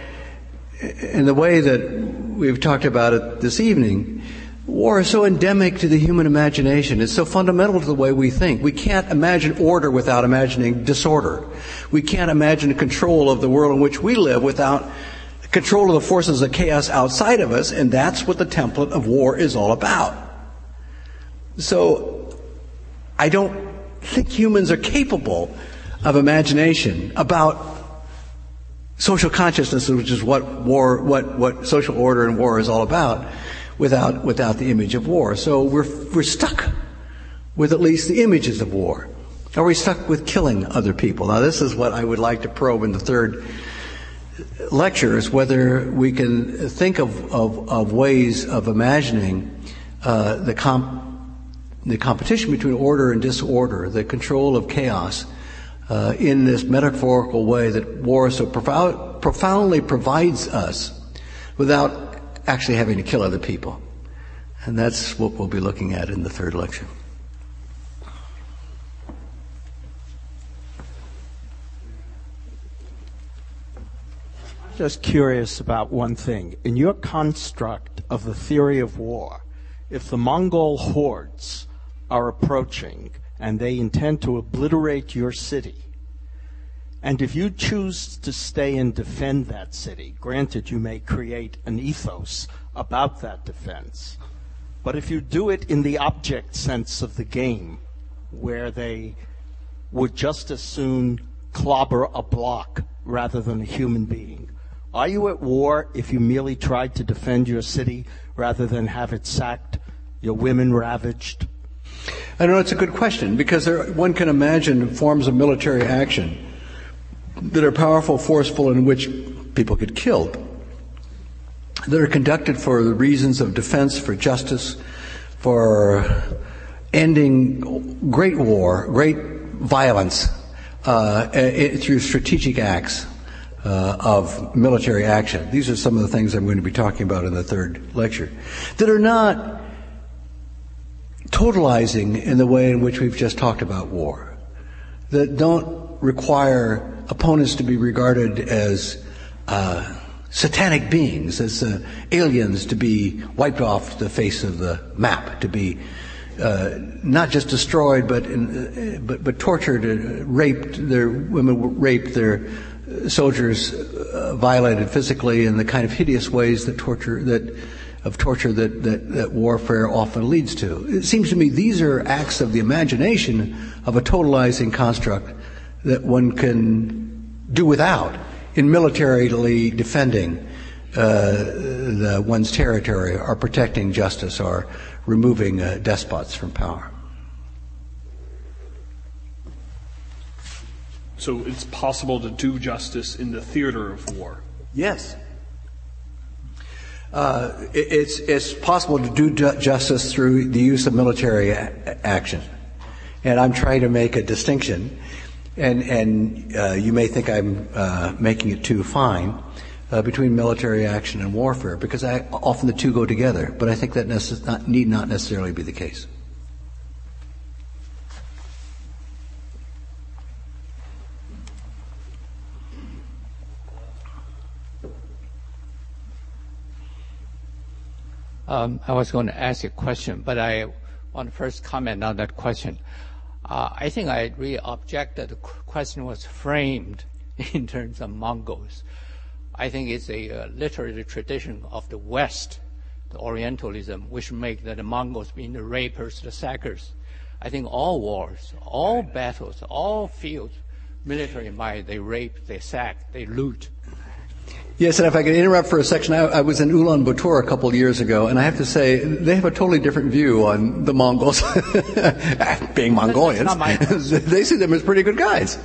in the way that we've talked about it this evening, war is so endemic to the human imagination. It's so fundamental to the way we think. We can't imagine order without imagining disorder. We can't imagine control of the world in which we live without control of the forces of chaos outside of us, and that's what the template of war is all about. So, I don't think humans are capable of imagination about social consciousness, which is what war, what, what social order and war is all about, without, without the image of war. So we're, we're stuck with at least the images of war. Are we stuck with killing other people? Now, this is what I would like to probe in the third lecture is whether we can think of, of, of ways of imagining uh, the, comp- the competition between order and disorder, the control of chaos, uh, in this metaphorical way that war so profound, profoundly provides us without actually having to kill other people. And that's what we'll be looking at in the third lecture. just curious about one thing. In your construct of the theory of war, if the Mongol hordes are approaching and they intend to obliterate your city, and if you choose to stay and defend that city, granted you may create an ethos about that defense, but if you do it in the object sense of the game, where they would just as soon clobber a block rather than a human being, are you at war if you merely tried to defend your city rather than have it sacked, your women ravaged? I know it's a good question because there, one can imagine forms of military action that are powerful, forceful, in which people get killed, that are conducted for the reasons of defense, for justice, for ending great war, great violence uh, through strategic acts uh, of military action. These are some of the things I'm going to be talking about in the third lecture that are not totalizing in the way in which we've just talked about war, that don't require opponents to be regarded as uh, satanic beings, as uh, aliens to be wiped off the face of the map, to be uh, not just destroyed, but in, uh, but but tortured, uh, raped. Their women raped. Their soldiers uh, violated physically in the kind of hideous ways that torture that of torture that, that, that warfare often leads to. It seems to me these are acts of the imagination of a totalizing construct that one can do without in militarily defending uh, the, one's territory or protecting justice or removing uh, despots from power. So it's possible to do justice in the theater of war. Yes. Uh, it's, it's possible to do justice through the use of military a- action. And I'm trying to make a distinction. And, and uh, you may think I'm uh, making it too fine uh, between military action and warfare, because I, often the two go together. But I think that necess- not, need not necessarily be the case. I was going to ask a question, but I want to first comment on that question. Uh, I think I really object that the question was framed in terms of Mongols. I think it's a uh, literary tradition of the West, the Orientalism, which make the Mongols being the rapers, the sackers. I think all wars, all battles, all fields, military might, they rape, they sack, they loot. Yes, and if I could interrupt for a second, I, I was in Ulaanbaatar a couple of years ago, and I have to say they have a totally different view on the Mongols. Being Mongolians, they see them as pretty good guys.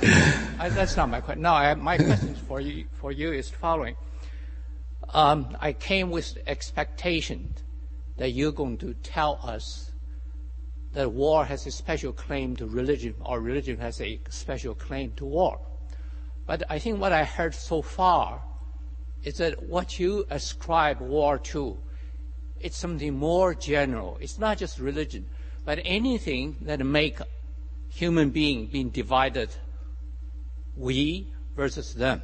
I, that's not my question. No, I, my question for you for you is the following. Um, I came with expectation that you're going to tell us that war has a special claim to religion, or religion has a special claim to war. But I think what I heard so far is that what you ascribe war to, it's something more general. It's not just religion, but anything that make human being being divided, we versus them.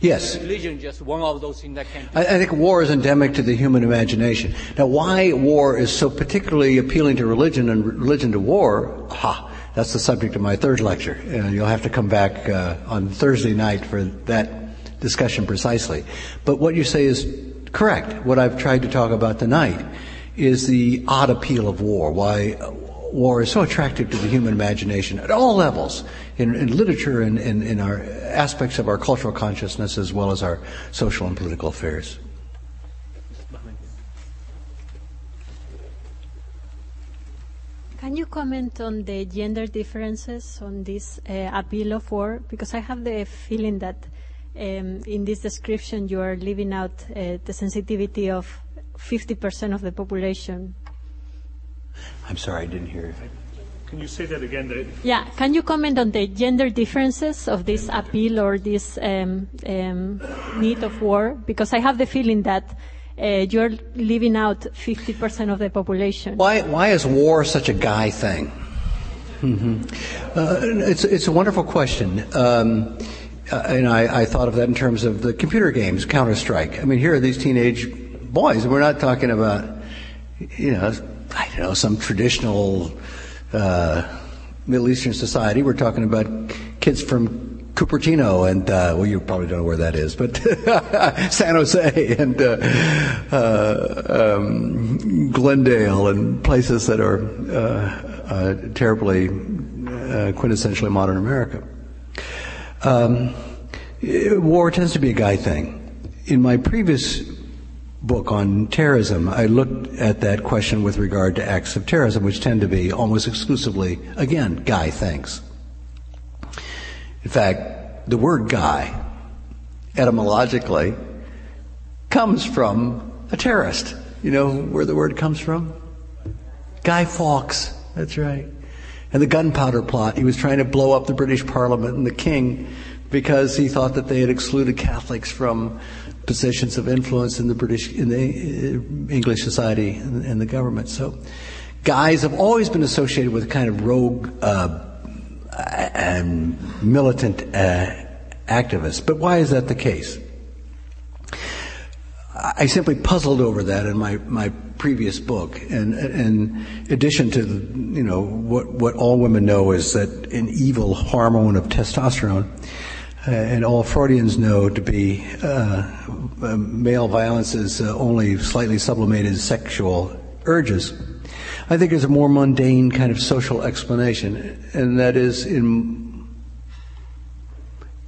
Yes. Religion just one of those things that can. I, I, think war is endemic to the human imagination. Now, why war is so particularly appealing to religion and religion to war, ha, that's the subject of my third lecture. Uh, you'll have to come back uh, on Thursday night for that discussion precisely. But what you say is correct. What I've tried to talk about tonight is the odd appeal of war, why war is so attractive to the human imagination at all levels, in, in literature and in, in our aspects of our cultural consciousness as well as our social and political affairs. Can you comment on the gender differences on this uh, appeal of war? Because I have the feeling that um, in this description you are leaving out uh, the sensitivity of 50% of the population. I'm sorry, I didn't hear. Can you say that again? Dave? Yeah, can you comment on the gender differences of this appeal or this um, um, need of war? Because I have the feeling that uh, you're leaving out 50% of the population. Why, why is war such a guy thing? Mm-hmm. Uh, it's, it's a wonderful question. Um, uh, and I, I, thought of that in terms of the computer games, Counter Strike. I mean, here are these teenage boys. We're not talking about, you know, I don't know, some traditional uh, Middle Eastern society. We're talking about kids from Cupertino and uh, well, you probably don't know where that is, but San Jose and uh, uh, um, Glendale and places that are uh, terribly quintessentially modern America. Um, war tends to be a guy thing. In my previous book on terrorism, I looked at that question with regard to acts of terrorism, which tend to be almost exclusively, again, guy things. In fact, the word guy, etymologically, comes from a terrorist. You know where the word comes from? Guy Fawkes. That's right and the gunpowder plot. He was trying to blow up the British Parliament and the King because he thought that they had excluded Catholics from positions of influence in the British, in the uh, English society and, the government. So, guys have always been associated with a kind of rogue uh, and militant uh, activists. But why is that the case? I simply puzzled over that in my, my previous book. And, in addition to, you know, what, what all women know is that an evil hormone of testosterone, uh, and all Freudians know to be uh, male violence is uh, only slightly sublimated sexual urges. I think there's a more mundane kind of social explanation, and that is in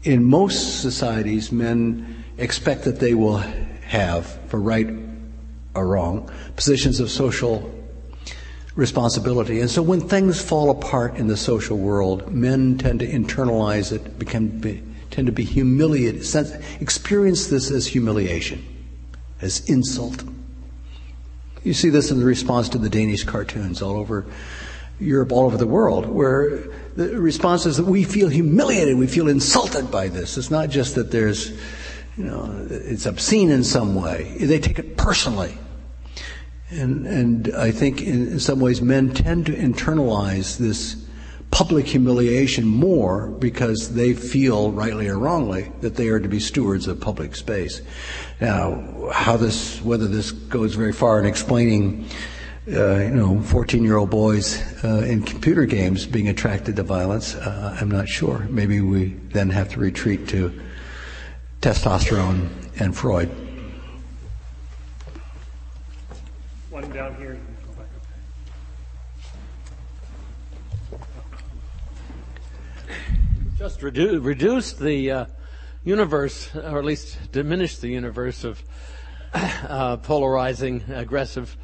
in most societies, men expect that they will have, for right or wrong, positions of social responsibility. And so when things fall apart in the social world, men tend to internalize it, become, be, tend to be humiliated, sense, experience this as humiliation, as insult. You see this in the response to the Danish cartoons all over Europe, all over the world, where the response is that we feel humiliated, we feel insulted by this. It's not just that there's you know, it's obscene in some way. They take it personally. And, and I think in some ways men tend to internalize this public humiliation more because they feel, rightly or wrongly, that they are to be stewards of public space. Now, how this, whether this goes very far in explaining, uh, you know, 14 year old boys uh, in computer games being attracted to violence, uh, I'm not sure. Maybe we then have to retreat to testosterone and Freud. Down here. Just redu- reduce the uh, universe, or at least diminish the universe of uh, polarizing, aggressive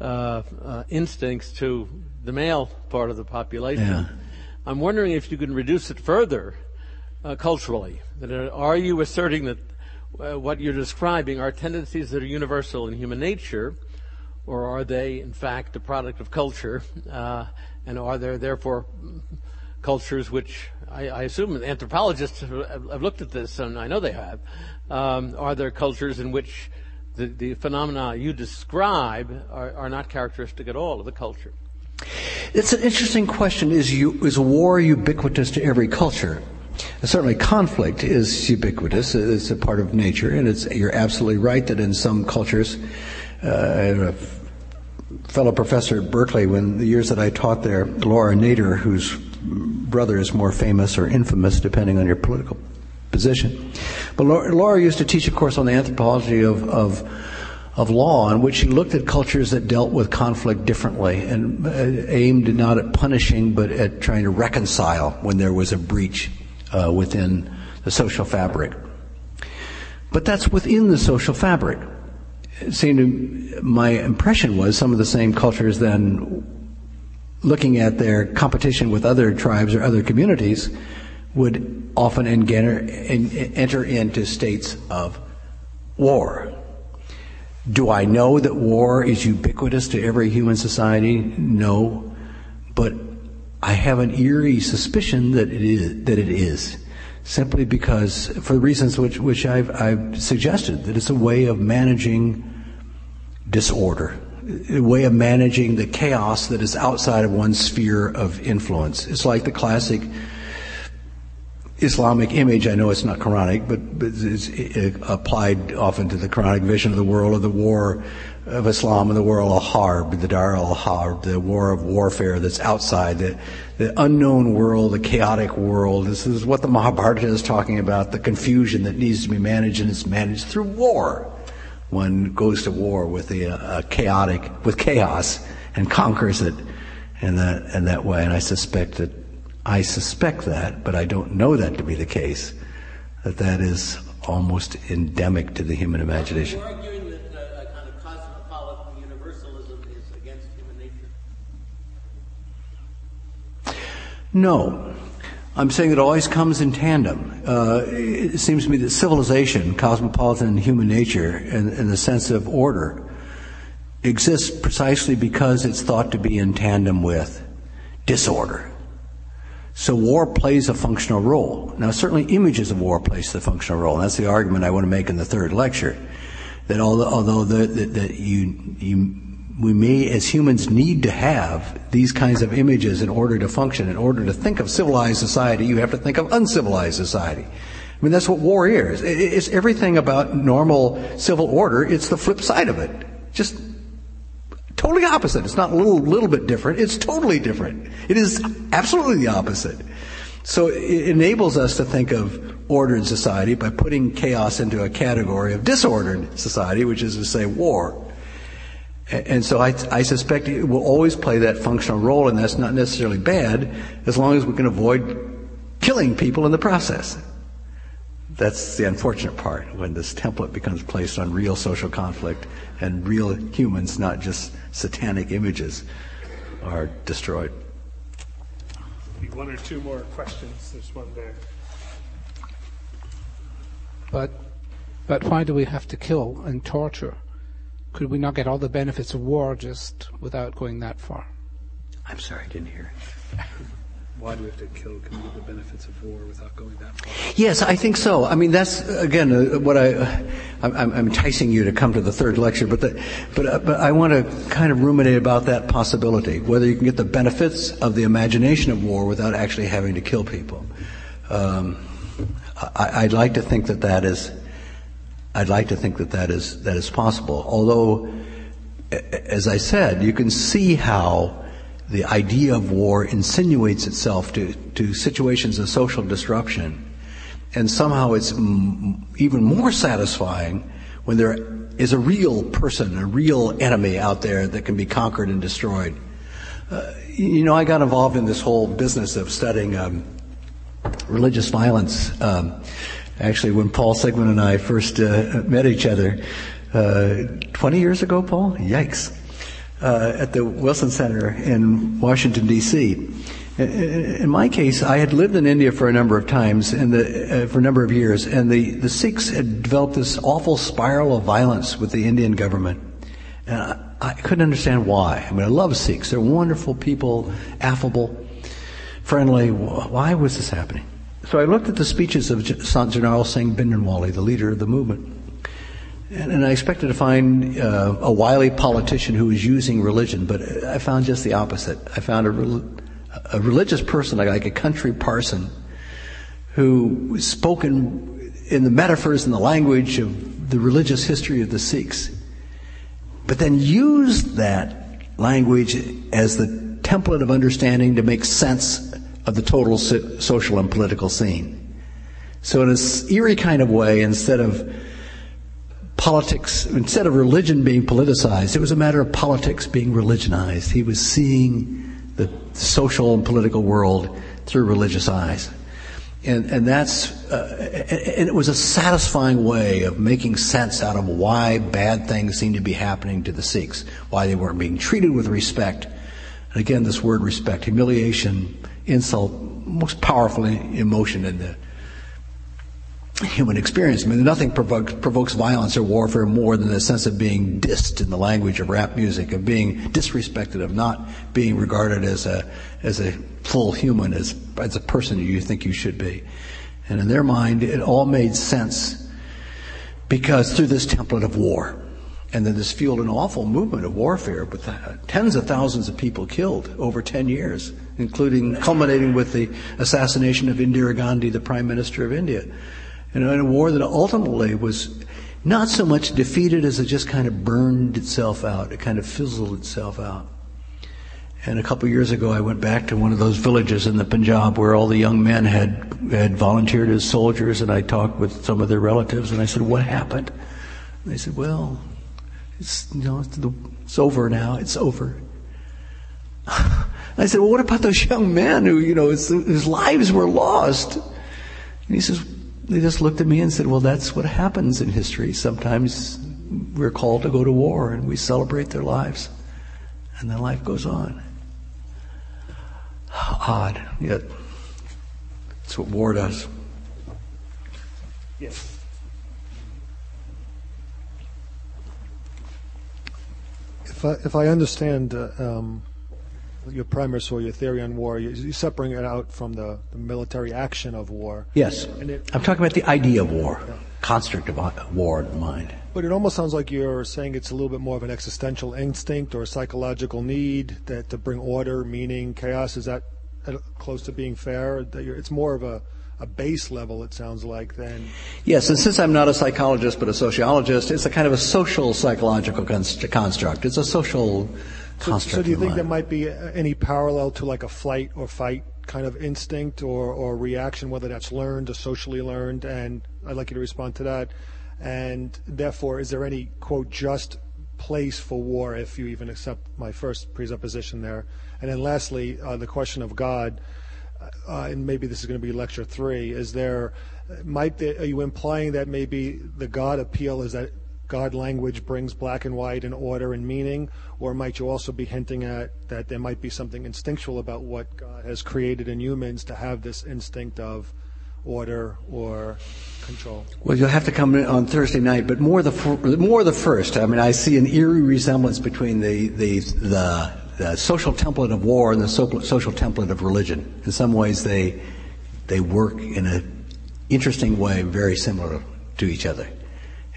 uh, uh, instincts to the male part of the population. Yeah. I'm wondering if you can reduce it further uh, culturally. That are, are you asserting that uh, what you're describing are tendencies that are universal in human nature, or are they, in fact, a product of culture? Uh, and are there, therefore, cultures which I, I assume anthropologists have, looked at this, and I know they have. Um, are there cultures in which the, the phenomena you describe are, are not characteristic at all of the culture? It's an interesting question. Is, you, is war ubiquitous to every culture? Certainly, conflict is ubiquitous. It's a part of nature, and you're absolutely right that in some cultures, uh, fellow professor at Berkeley, when the years that I taught there, Laura Nader, whose brother is more famous or infamous, depending on your political position. But Laura, used to teach a course on the anthropology of, of, of law, in which she looked at cultures that dealt with conflict differently and uh, aimed not at punishing, but at trying to reconcile when there was a breach uh, within the social fabric. But that's within the social fabric. Seemed to, my impression was some of the same cultures then looking at their competition with other tribes or other communities would often enter into states of war. Do I know that war is ubiquitous to every human society? No. But I have an eerie suspicion that it is, that it is. Simply because, for the reasons which, which I've, I've suggested, that it's a way of managing disorder a way of managing the chaos that is outside of one's sphere of influence. It's like the classic Islamic image. I know it's not Quranic, but, but it's applied often to the Quranic vision of the world of the war of Islam and the war al-harb, the dar al-harb, the war of warfare that's outside, the, the unknown world, the chaotic world. This is what the Mahabharata is talking about, the confusion that needs to be managed, and it's managed through war one goes to war with the uh, chaotic with chaos and conquers it in that in that way. And I suspect that I suspect that, but I don't know that to be the case. That that is almost endemic to the human imagination. Are you arguing that uh, a kind of cosmopolitan universalism is against human nature? No. I'm saying it always comes in tandem. Uh, it seems to me that civilization, cosmopolitan human nature, in, in the sense of order, exists precisely because it's thought to be in tandem with disorder. So war plays a functional role. Now, certainly images of war plays the functional role, and that's the argument I want to make in the third lecture. That although, although the, the, you, you we may, as humans, need to have these kinds of images in order to function. In order to think of civilized society, you have to think of uncivilized society. I mean, that's what war is. It's everything about normal civil order. It's the flip side of it. Just totally opposite. It's not a little, little bit different. It's totally different. It is absolutely the opposite. So it enables us to think of ordered society by putting chaos into a category of disordered society, which is to say war. And so I, I, suspect it will always play that functional role, and that's not necessarily bad as long as we can avoid killing people in the process. That's the unfortunate part when this template becomes placed on real social conflict and real humans, not just satanic images, are destroyed. One or two more questions. There's one there. But, but why do we have to kill and torture? Could we not get all the benefits of war just without going that far? I'm sorry, I didn't hear. Why do we have to kill? Can we get the benefits of war without going that far? Yes, I think so. I mean, that's again uh, what I. Uh, I'm, I'm, enticing you to come to the third lecture, but the, but uh, but I want to kind of ruminate about that possibility, whether you can get the benefits of the imagination of war without actually having to kill people. Um, I, I'd like to think that that is I'd like to think that that is, that is possible. Although, as I said, you can see how the idea of war insinuates itself to, to situations of social disruption. And somehow it's m- even more satisfying when there is a real person, a real enemy out there that can be conquered and destroyed. Uh, you know, I got involved in this whole business of studying um, religious violence um, Actually, when Paul Sigmund and I first uh, met each other, uh, 20 years ago, Paul? Yikes. Uh, at the Wilson Center in Washington, D.C. In my case, I had lived in India for a number of times, and the, uh, for a number of years, and the, the Sikhs had developed this awful spiral of violence with the Indian government. And I, I couldn't understand why. I mean, I love Sikhs. They're wonderful people, affable, friendly. Why was this happening? So I looked at the speeches of Sant Jarnail Singh Bhindranwale, the leader of the movement. And, and I expected to find uh, a wily politician who was using religion, but I found just the opposite. I found a, a religious person, like, like a country parson, who spoke in, in the metaphors and the language of the religious history of the Sikhs, but then used that language as the template of understanding to make sense of the total social and political scene. So in an eerie kind of way, instead of politics, instead of religion being politicized, it was a matter of politics being religionized. He was seeing the social and political world through religious eyes. And, and that's, uh, and it was a satisfying way of making sense out of why bad things seemed to be happening to the Sikhs, why they weren't being treated with respect. And again, this word respect, humiliation, insult, most powerful emotion in the human experience. I mean, nothing provokes, provokes violence or warfare more than the sense of being dissed in the language of rap music, of being disrespected, of not being regarded as a as a full human, as as a person you think you should be. And in their mind, it all made sense because through this template of war. And then this fueled an awful movement of warfare with uh, tens of thousands of people killed over 10 years, including culminating with the assassination of Indira Gandhi, the Prime Minister of India And in a war that ultimately was not so much defeated as it just kind of burned itself out. It kind of fizzled itself out. And a couple years ago, I went back to one of those villages in the Punjab where all the young men had had volunteered as soldiers, and I talked with some of their relatives, and I said, "What happened?" And they said, "Well, it's you know it's, it's over now. It's over." I said, "Well, what about those young men who you know whose lives were lost?" And he says, they just looked at me and said, Well, that's what happens in history. Sometimes we're called to go to war and we celebrate their lives, and then life goes on. Odd, yet it's what war does. Yes. If I, if I understand uh, um, your premise or your theory on war, you're separating it out from the, the military action of war. Yes. It, I'm talking about the idea of war, yeah. construct of uh, war in mind. But it almost sounds like you're saying it's a little bit more of an existential instinct or a psychological need that to bring order, meaning, chaos. Is that close to being fair? That it's more of a a base level, it sounds like, then. Yes, and since I'm not a psychologist but a sociologist, it's a kind of a social psychological construct. It's a social so, so do you think there might be any parallel to like a flight or fight kind of instinct or, or reaction, whether that's learned or socially learned? And I'd like you to respond to that. And therefore, is there any, quote, just place for war if you even accept my first presupposition there? And then lastly, uh, the question of God, uh, and maybe this is going to be lecture three, is there, might there, are you implying that maybe the God appeal is that God language brings black and white and order and meaning? Or might you also be hinting at that there might be something instinctual about what God has created in humans to have this instinct of order or control? Well, you'll have to come on Thursday night, but more the more the first. I mean, I see an eerie resemblance between the the the, the social template of war and the social template of religion. In some ways, they they work in an interesting way, very similar to each other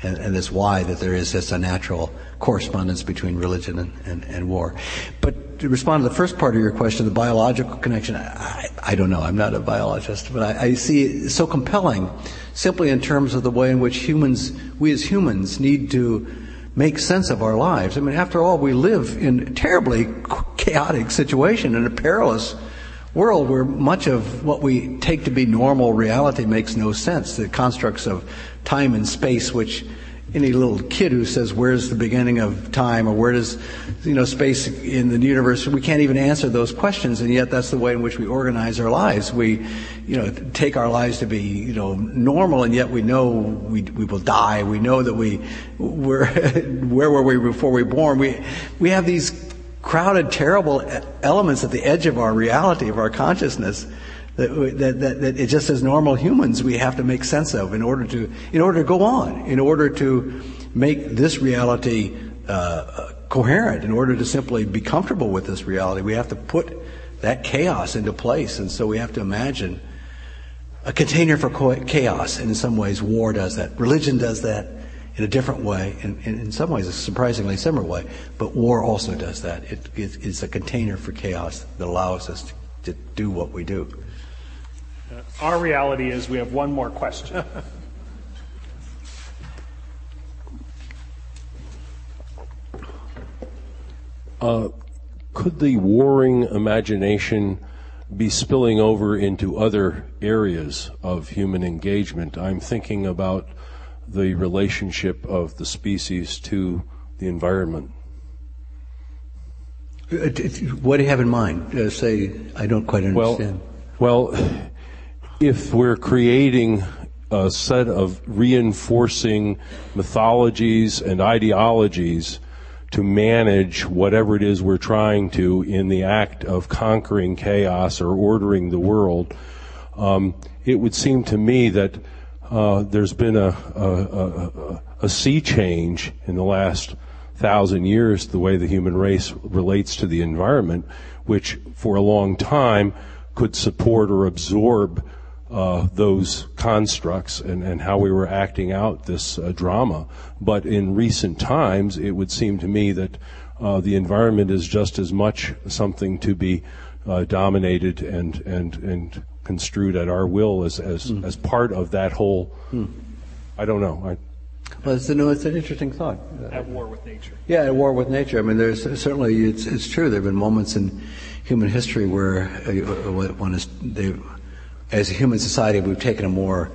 and, and it's why that there is this unnatural correspondence between religion and, and, and, war. But to respond to the first part of your question, the biological connection, I, I don't know. I'm not a biologist, but I, I see it so compelling simply in terms of the way in which humans, we as humans, need to make sense of our lives. I mean, after all, we live in a terribly chaotic situation in a perilous world where much of what we take to be normal reality makes no sense. The constructs of time and space, which any little kid who says, "Where's the beginning of time?" or "Where does, you know, space in the universe?" We can't even answer those questions, and yet that's the way in which we organize our lives. We, you know, take our lives to be, you know, normal, and yet we know we we will die. We know that we, where where were we before we were born? We we have these crowded, terrible elements at the edge of our reality, of our consciousness that, that, that, it just as normal humans we have to make sense of in order to in order to go on, in order to make this reality uh, coherent, in order to simply be comfortable with this reality, we have to put that chaos into place, and so we have to imagine a container for chaos. And in some ways, war does that. Religion does that in a different way, and, in some ways, a surprisingly similar way. But war also does that. It, it, it's a container for chaos that allows us to, to do what we do. Our reality is we have one more question. uh, could the warring imagination be spilling over into other areas of human engagement? I'm thinking about the relationship of the species to the environment. Uh, what do you have in mind? Uh, say, I don't quite understand. Well, well if we're creating a set of reinforcing mythologies and ideologies to manage whatever it is we're trying to in the act of conquering chaos or ordering the world, um, it would seem to me that uh, there's been a, a, a, a sea change in the last thousand years the way the human race relates to the environment, which for a long time could support or absorb uh, those constructs and, and how we were acting out this uh, drama. But in recent times, it would seem to me that uh, the environment is just as much something to be uh, dominated and, and, and construed at our will as, as, mm. as part of that whole. Mm. I don't know. I, well, it's, no, it's an interesting thought. At war with nature. Yeah, at war with nature. I mean, there's certainly it's, it's true. There have been moments in human history where uh, one is they as a human society, we've taken a more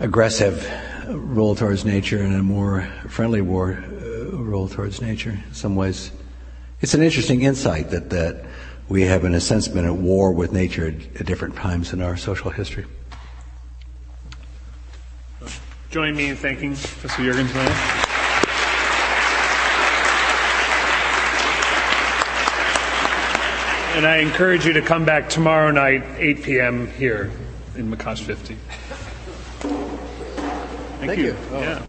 aggressive role towards nature and a more friendly war uh, role towards nature. In some ways, it's an interesting insight that that we have, in a sense, been at war with nature at, at different times in our social history. Join me in thanking Professor Juergensmeyer. And I encourage you to come back tomorrow night, 8 p.m. here in McCosh 50. Thank, Thank you. you. Oh. Yeah.